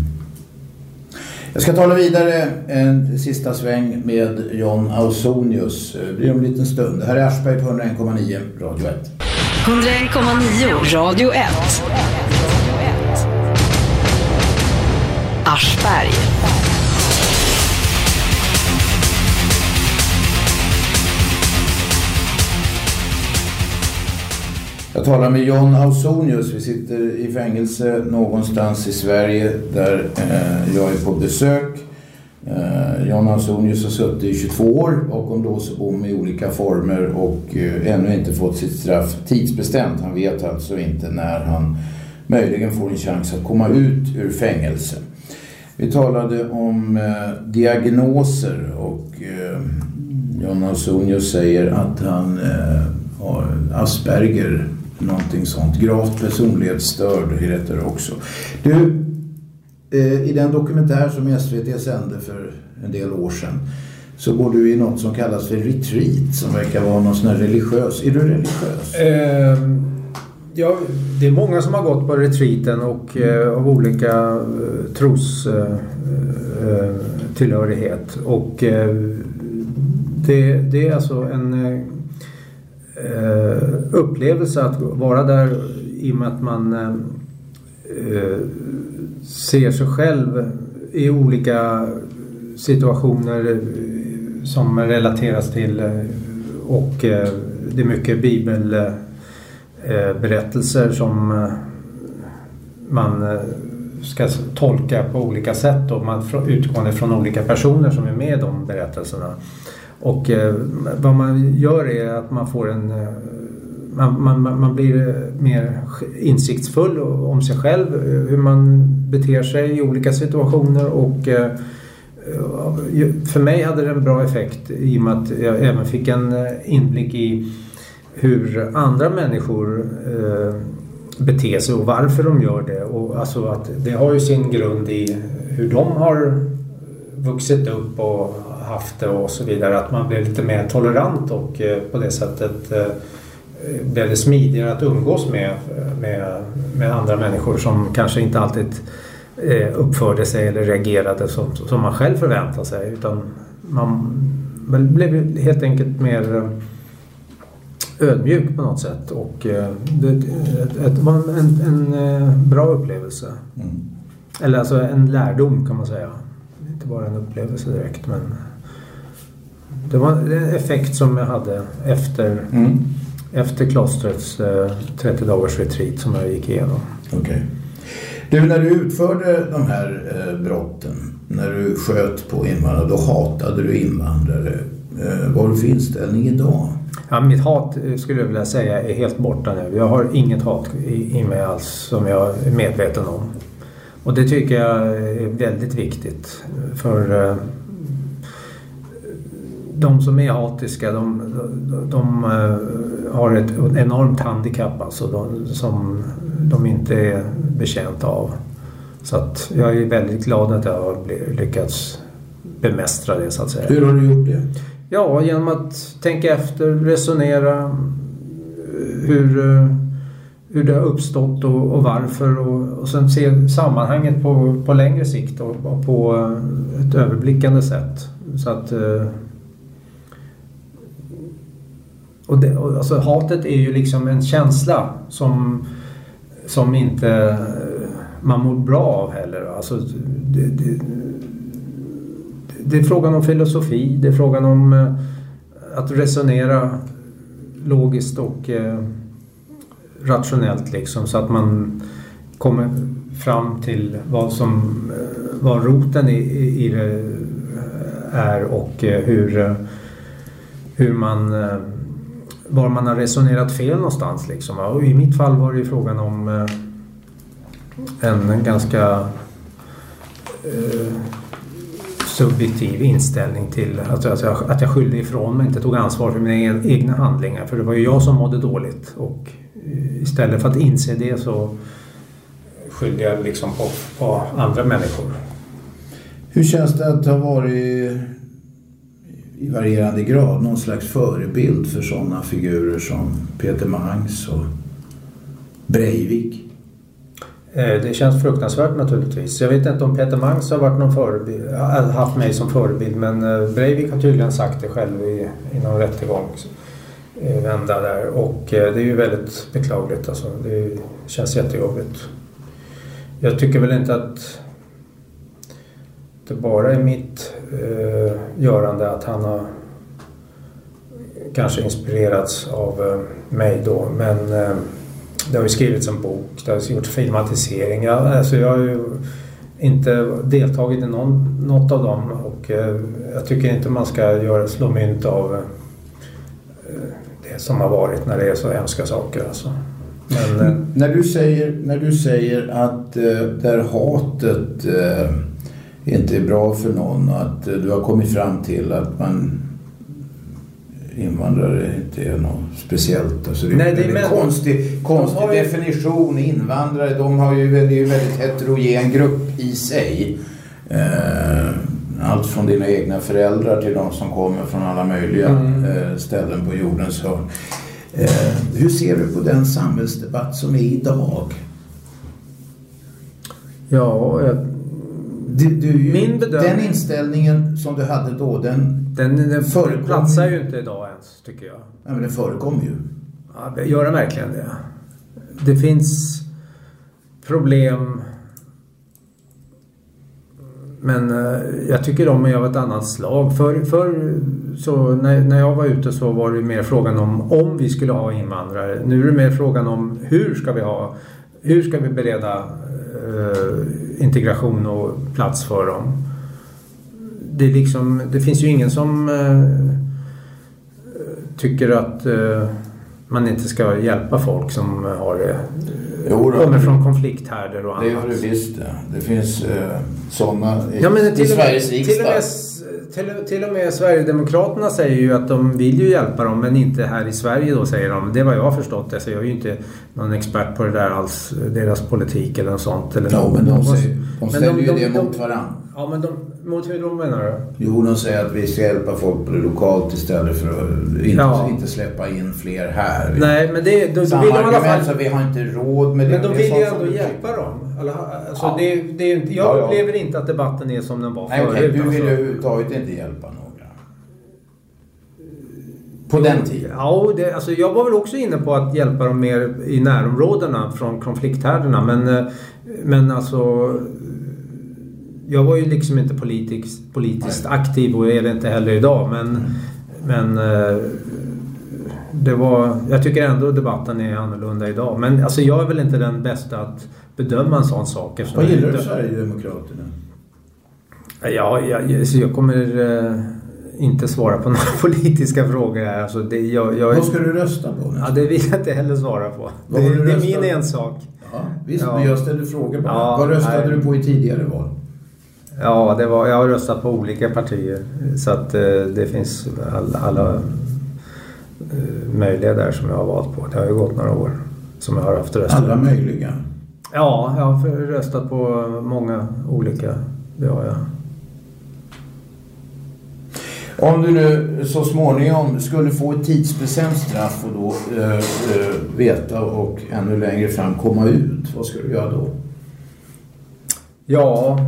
Jag ska tala vidare en sista sväng med John Ausonius. Det blir om en liten stund. Det här är Aschberg på 101,9 Radio 1.
101,9 Radio 1. Aschberg.
Jag talar med John Ausonius. Vi sitter i fängelse någonstans i Sverige där eh, jag är på besök. Eh, John Ausonius har suttit i 22 år bakom lås och bom i olika former och eh, ännu inte fått sitt straff tidsbestämt. Han vet alltså inte när han möjligen får en chans att komma ut ur fängelse. Vi talade om eh, diagnoser och eh, John Ausonius säger att han eh, har Asperger någonting sånt. Gravt personlighetsstörd heter det också. Du, eh, i den dokumentär som SVT sände för en del år sedan så går du i något som kallas för retreat som verkar vara någon sån här religiös. Är du religiös?
Eh, ja, det är många som har gått på retreaten och eh, av olika eh, trostillhörighet. eh. eh och eh, det, det är alltså en eh, Eh, upplevelse att vara där i och med att man eh, eh ser sig själv i olika situationer som relateras till eh, och eh, det är mycket bibelberättelser som eh, man ska tolka på olika sätt och man utgående från olika personer som är med i de berättelserna. Och eh, vad man gör är att man får en eh, man, man, man blir eh, mer insiktsfull om sig själv, eh, hur man beter sig i olika situationer och eh, för mig hade det en bra effekt i och med att jag även fick en inblick i hur andra människor eh, beter sig och varför de gör det. Och alltså att det har ju sin grund i hur de har vuxit upp och haft det och så vidare. Att man blev lite mer tolerant och eh, på det sättet eh, blev det smidigare att umgås med, med, med andra människor som kanske inte alltid eh, uppförde sig eller reagerade som, som man själv förväntade sig. Utan man blev helt enkelt mer ödmjuk på något sätt och det, det var en, en bra upplevelse. Mm. Eller alltså en lärdom kan man säga. Inte bara en upplevelse direkt men det var en effekt som jag hade efter, mm. efter klostrets eh, 30 dagars retreat som jag gick igenom.
Okay. Du, när du utförde de här eh, brotten, när du sköt på invandrare, då hatade du invandrare. Eh, vad har du för inställning idag?
Ja, mitt hat eh, skulle jag vilja säga är helt borta nu. Jag har inget hat i, i mig alls som jag är medveten om. Och det tycker jag är väldigt viktigt. För eh, de som är hatiska de, de, de uh, har ett enormt handikapp alltså, de, som de inte är betjänta av. Så att jag är väldigt glad att jag har lyckats bemästra det så att säga.
Hur har du gjort det?
Ja, genom att tänka efter, resonera hur, hur det har uppstått och, och varför och, och sen se sammanhanget på, på längre sikt och på ett överblickande sätt. Så att och det, och, alltså, hatet är ju liksom en känsla som, som inte eh, man mår bra av heller. Alltså, det, det, det är frågan om filosofi, det är frågan om eh, att resonera logiskt och eh, rationellt liksom så att man kommer fram till vad som eh, vad roten i, i det är och hur, hur man eh, var man har resonerat fel någonstans liksom. Och i mitt fall var det ju frågan om eh, en ganska eh, subjektiv inställning till alltså, att, jag, att jag skyllde ifrån mig, inte tog ansvar för mina e-, egna handlingar. För det var ju jag som mådde dåligt. Och eh, istället för att inse det så skyllde jag liksom på, på andra människor.
Hur känns det att ha varit i varierande grad någon slags förebild för sådana figurer som Peter Mangs och Breivik?
Eh, det känns fruktansvärt naturligtvis. Jag vet inte om Peter Mangs har varit någon förebild, haft mig som förebild men eh, Breivik har tydligen sagt det själv i, i någon rättegångsvända eh, där och det är ju väldigt beklagligt alltså. Det känns jättejobbigt. Jag tycker väl inte att det bara är mitt eh, görande att han har kanske inspirerats av eh, mig då men eh, det har ju skrivits en bok, det har gjorts filmatiseringar. Alltså jag har ju inte deltagit i någon, något av dem och eh, jag tycker inte man ska göra, slå mynt av eh, det som har varit när det är så hemska saker. Alltså. Men, eh,
när, du säger, när du säger att eh, där hatet eh, inte är bra för någon och att eh, du har kommit fram till att man invandrare inte är något speciellt. Alltså det är,
Nej, det är
en
men-
konstig, konstig
de ju-
definition. Invandrare, de har ju, det är ju en väldigt heterogen grupp i sig. Eh, allt från dina egna föräldrar till de som kommer från alla möjliga
Mm.
eh, ställen på jordens hörn. Hur ser du på den samhällsdebatt som är idag?
ja, jag,
Du, du,
Min bedömning-
Den inställningen som du hade då, den,
den, den platsar ju inte idag ens tycker jag.
ja, men den förekommer ju.
Ja, gör den verkligen det? Det finns problem men eh, jag tycker de är av ett annat slag. För, för så när, när jag var ute så var det mer frågan om om vi skulle ha invandrare. Nu är det mer frågan om hur ska vi ha hur ska vi bereda integration och plats för dem. Det, liksom, det finns ju ingen som eh, tycker att eh, man inte ska hjälpa folk som har det,
Jo då.
kommer från konflikthärdar och
Det gör
annat.
det visst det. Det finns eh, sådana i,
Ja, men
i Sveriges riksdag.
Till, till och med Sverigedemokraterna säger ju att de vill ju hjälpa dem men inte här i Sverige då säger de. Det är vad jag har förstått. Alltså, jag är ju inte någon expert på det där alls, deras politik eller något sånt. Eller
Ja, men de,
någon-
säger, de ställer
de-
ju
de-
det
de-
mot varandra.
Ja men de, mot hur de menar du?
Jo, de säger att vi ska hjälpa folk på det lokalt istället för att inte,
Ja.
inte släppa in fler här.
Nej men det, då, då
Samma
vill de
argument, så
fall...
vi har inte råd med det.
Men de vill ju ändå hjälpa
tycker.
dem. Alltså,
Ja.
det, det är, inte- jag
Ja, ja.
upplever inte att debatten är som den var förut.
Du vill
alltså.
överhuvudtaget inte hjälpa några. På den tiden?
Ja, det, alltså jag var väl också inne på att hjälpa dem mer i närområdena från konflikthärdarna. Men, eh, men alltså... Jag var ju liksom inte politisk, politiskt aktiv och är det inte heller idag. Men, men eh, det var, jag tycker ändå debatten är annorlunda idag. Men alltså jag är väl inte den bästa att bedöma en sån sak.
Vad gillar du Sverigedemokraterna?
Ja, jag, så jag kommer eh, inte svara på några politiska frågor här. Alltså det, jag, jag,
Vad ska du rösta på
Ja, det vill jag inte heller svara på. Det, det är min ensak.
Ja, visst,
Ja.
men jag ställer frågor bara.
Ja,
Vad röstade
nej.
du på i tidigare val?
Ja, det var, jag har röstat på olika partier. Så att eh, det finns all, alla eh, möjliga där som jag har valt på. Det har ju gått några år som jag har haft röster.
Alla möjliga.
Ja, jag har röstat på många olika. Det har jag.
Om du nu så småningom skulle få ett tidsbestämt straff och då eh, eh, veta och ännu längre fram komma ut, vad ska du göra då?
Ja,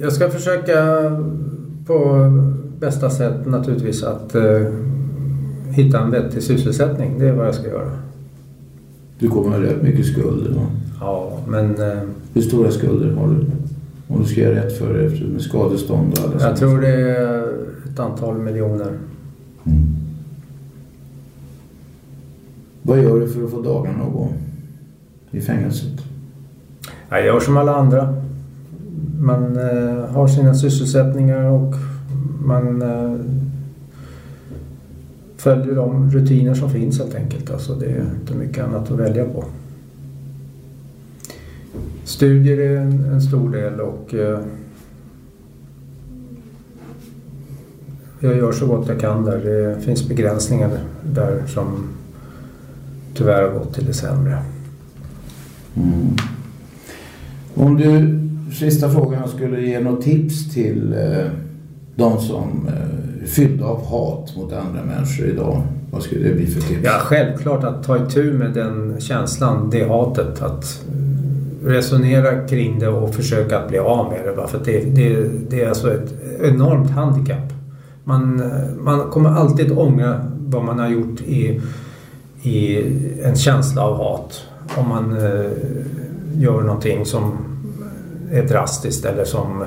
jag ska försöka på bästa sätt naturligtvis att eh, hitta en vettig sysselsättning. Det är vad jag ska göra.
Du kommer ha rätt mycket skulder va?
Ja, men eh,
Hur stora skulder har du? Om du ska göra rätt för dig med skadestånd och alla
jag
sånt.
tror det är ett antal miljoner.
Mm. Vad gör du för att få dagarna att gå i fängelset?
Jag gör som alla andra. Man eh, har sina sysselsättningar och man eh, följer de rutiner som finns helt enkelt. Alltså det är inte mycket annat att välja på. Studier är en, en stor del och eh, jag gör så gott jag kan där. Det finns begränsningar där som tyvärr har gått till det sämre.
Mm. Om du, sista frågan, skulle ge något tips till eh, de som eh, är fyllda av hat mot andra människor idag. Vad skulle det bli för tips?
Ja, självklart att ta itu med den känslan, det hatet. Att eh, resonera kring det och försöka att bli av med det. För det, det, det är alltså ett enormt handikapp. Man, eh, man kommer alltid ångra vad man har gjort i, i en känsla av hat. Om man eh, gör någonting som är drastiskt eller som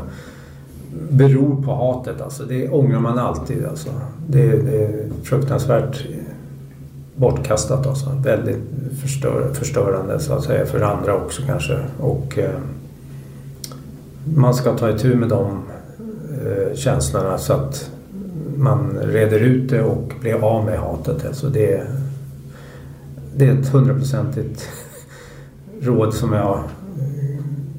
beror på hatet. Alltså. Det ångrar man alltid. Alltså. Det, det är fruktansvärt bortkastat. Alltså. Väldigt förstör, förstörande så att säga för andra också kanske. Och, eh, man ska ta itu med de eh, känslorna så att man reder ut det och blir av med hatet. Alltså det, det är ett hundraprocentigt råd som jag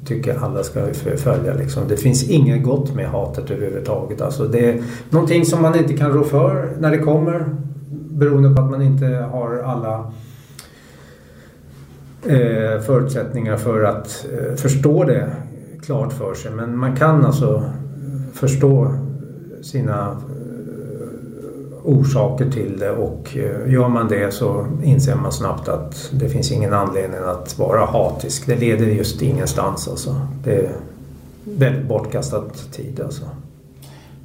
tycker alla ska följa. Liksom. Det finns inget gott med hatet överhuvudtaget. Alltså det är någonting som man inte kan rå för när det kommer beroende på att man inte har alla eh, förutsättningar för att eh, förstå det klart för sig. Men man kan alltså förstå sina orsaker till det och eh, gör man det så inser man snabbt att det finns ingen anledning att vara hatisk. Det leder just ingenstans alltså. Det är väldigt bortkastad tid alltså.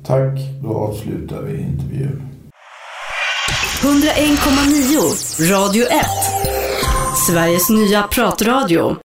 Tack, då avslutar vi intervjun.
101,9 Radio 1. Sveriges nya pratradio.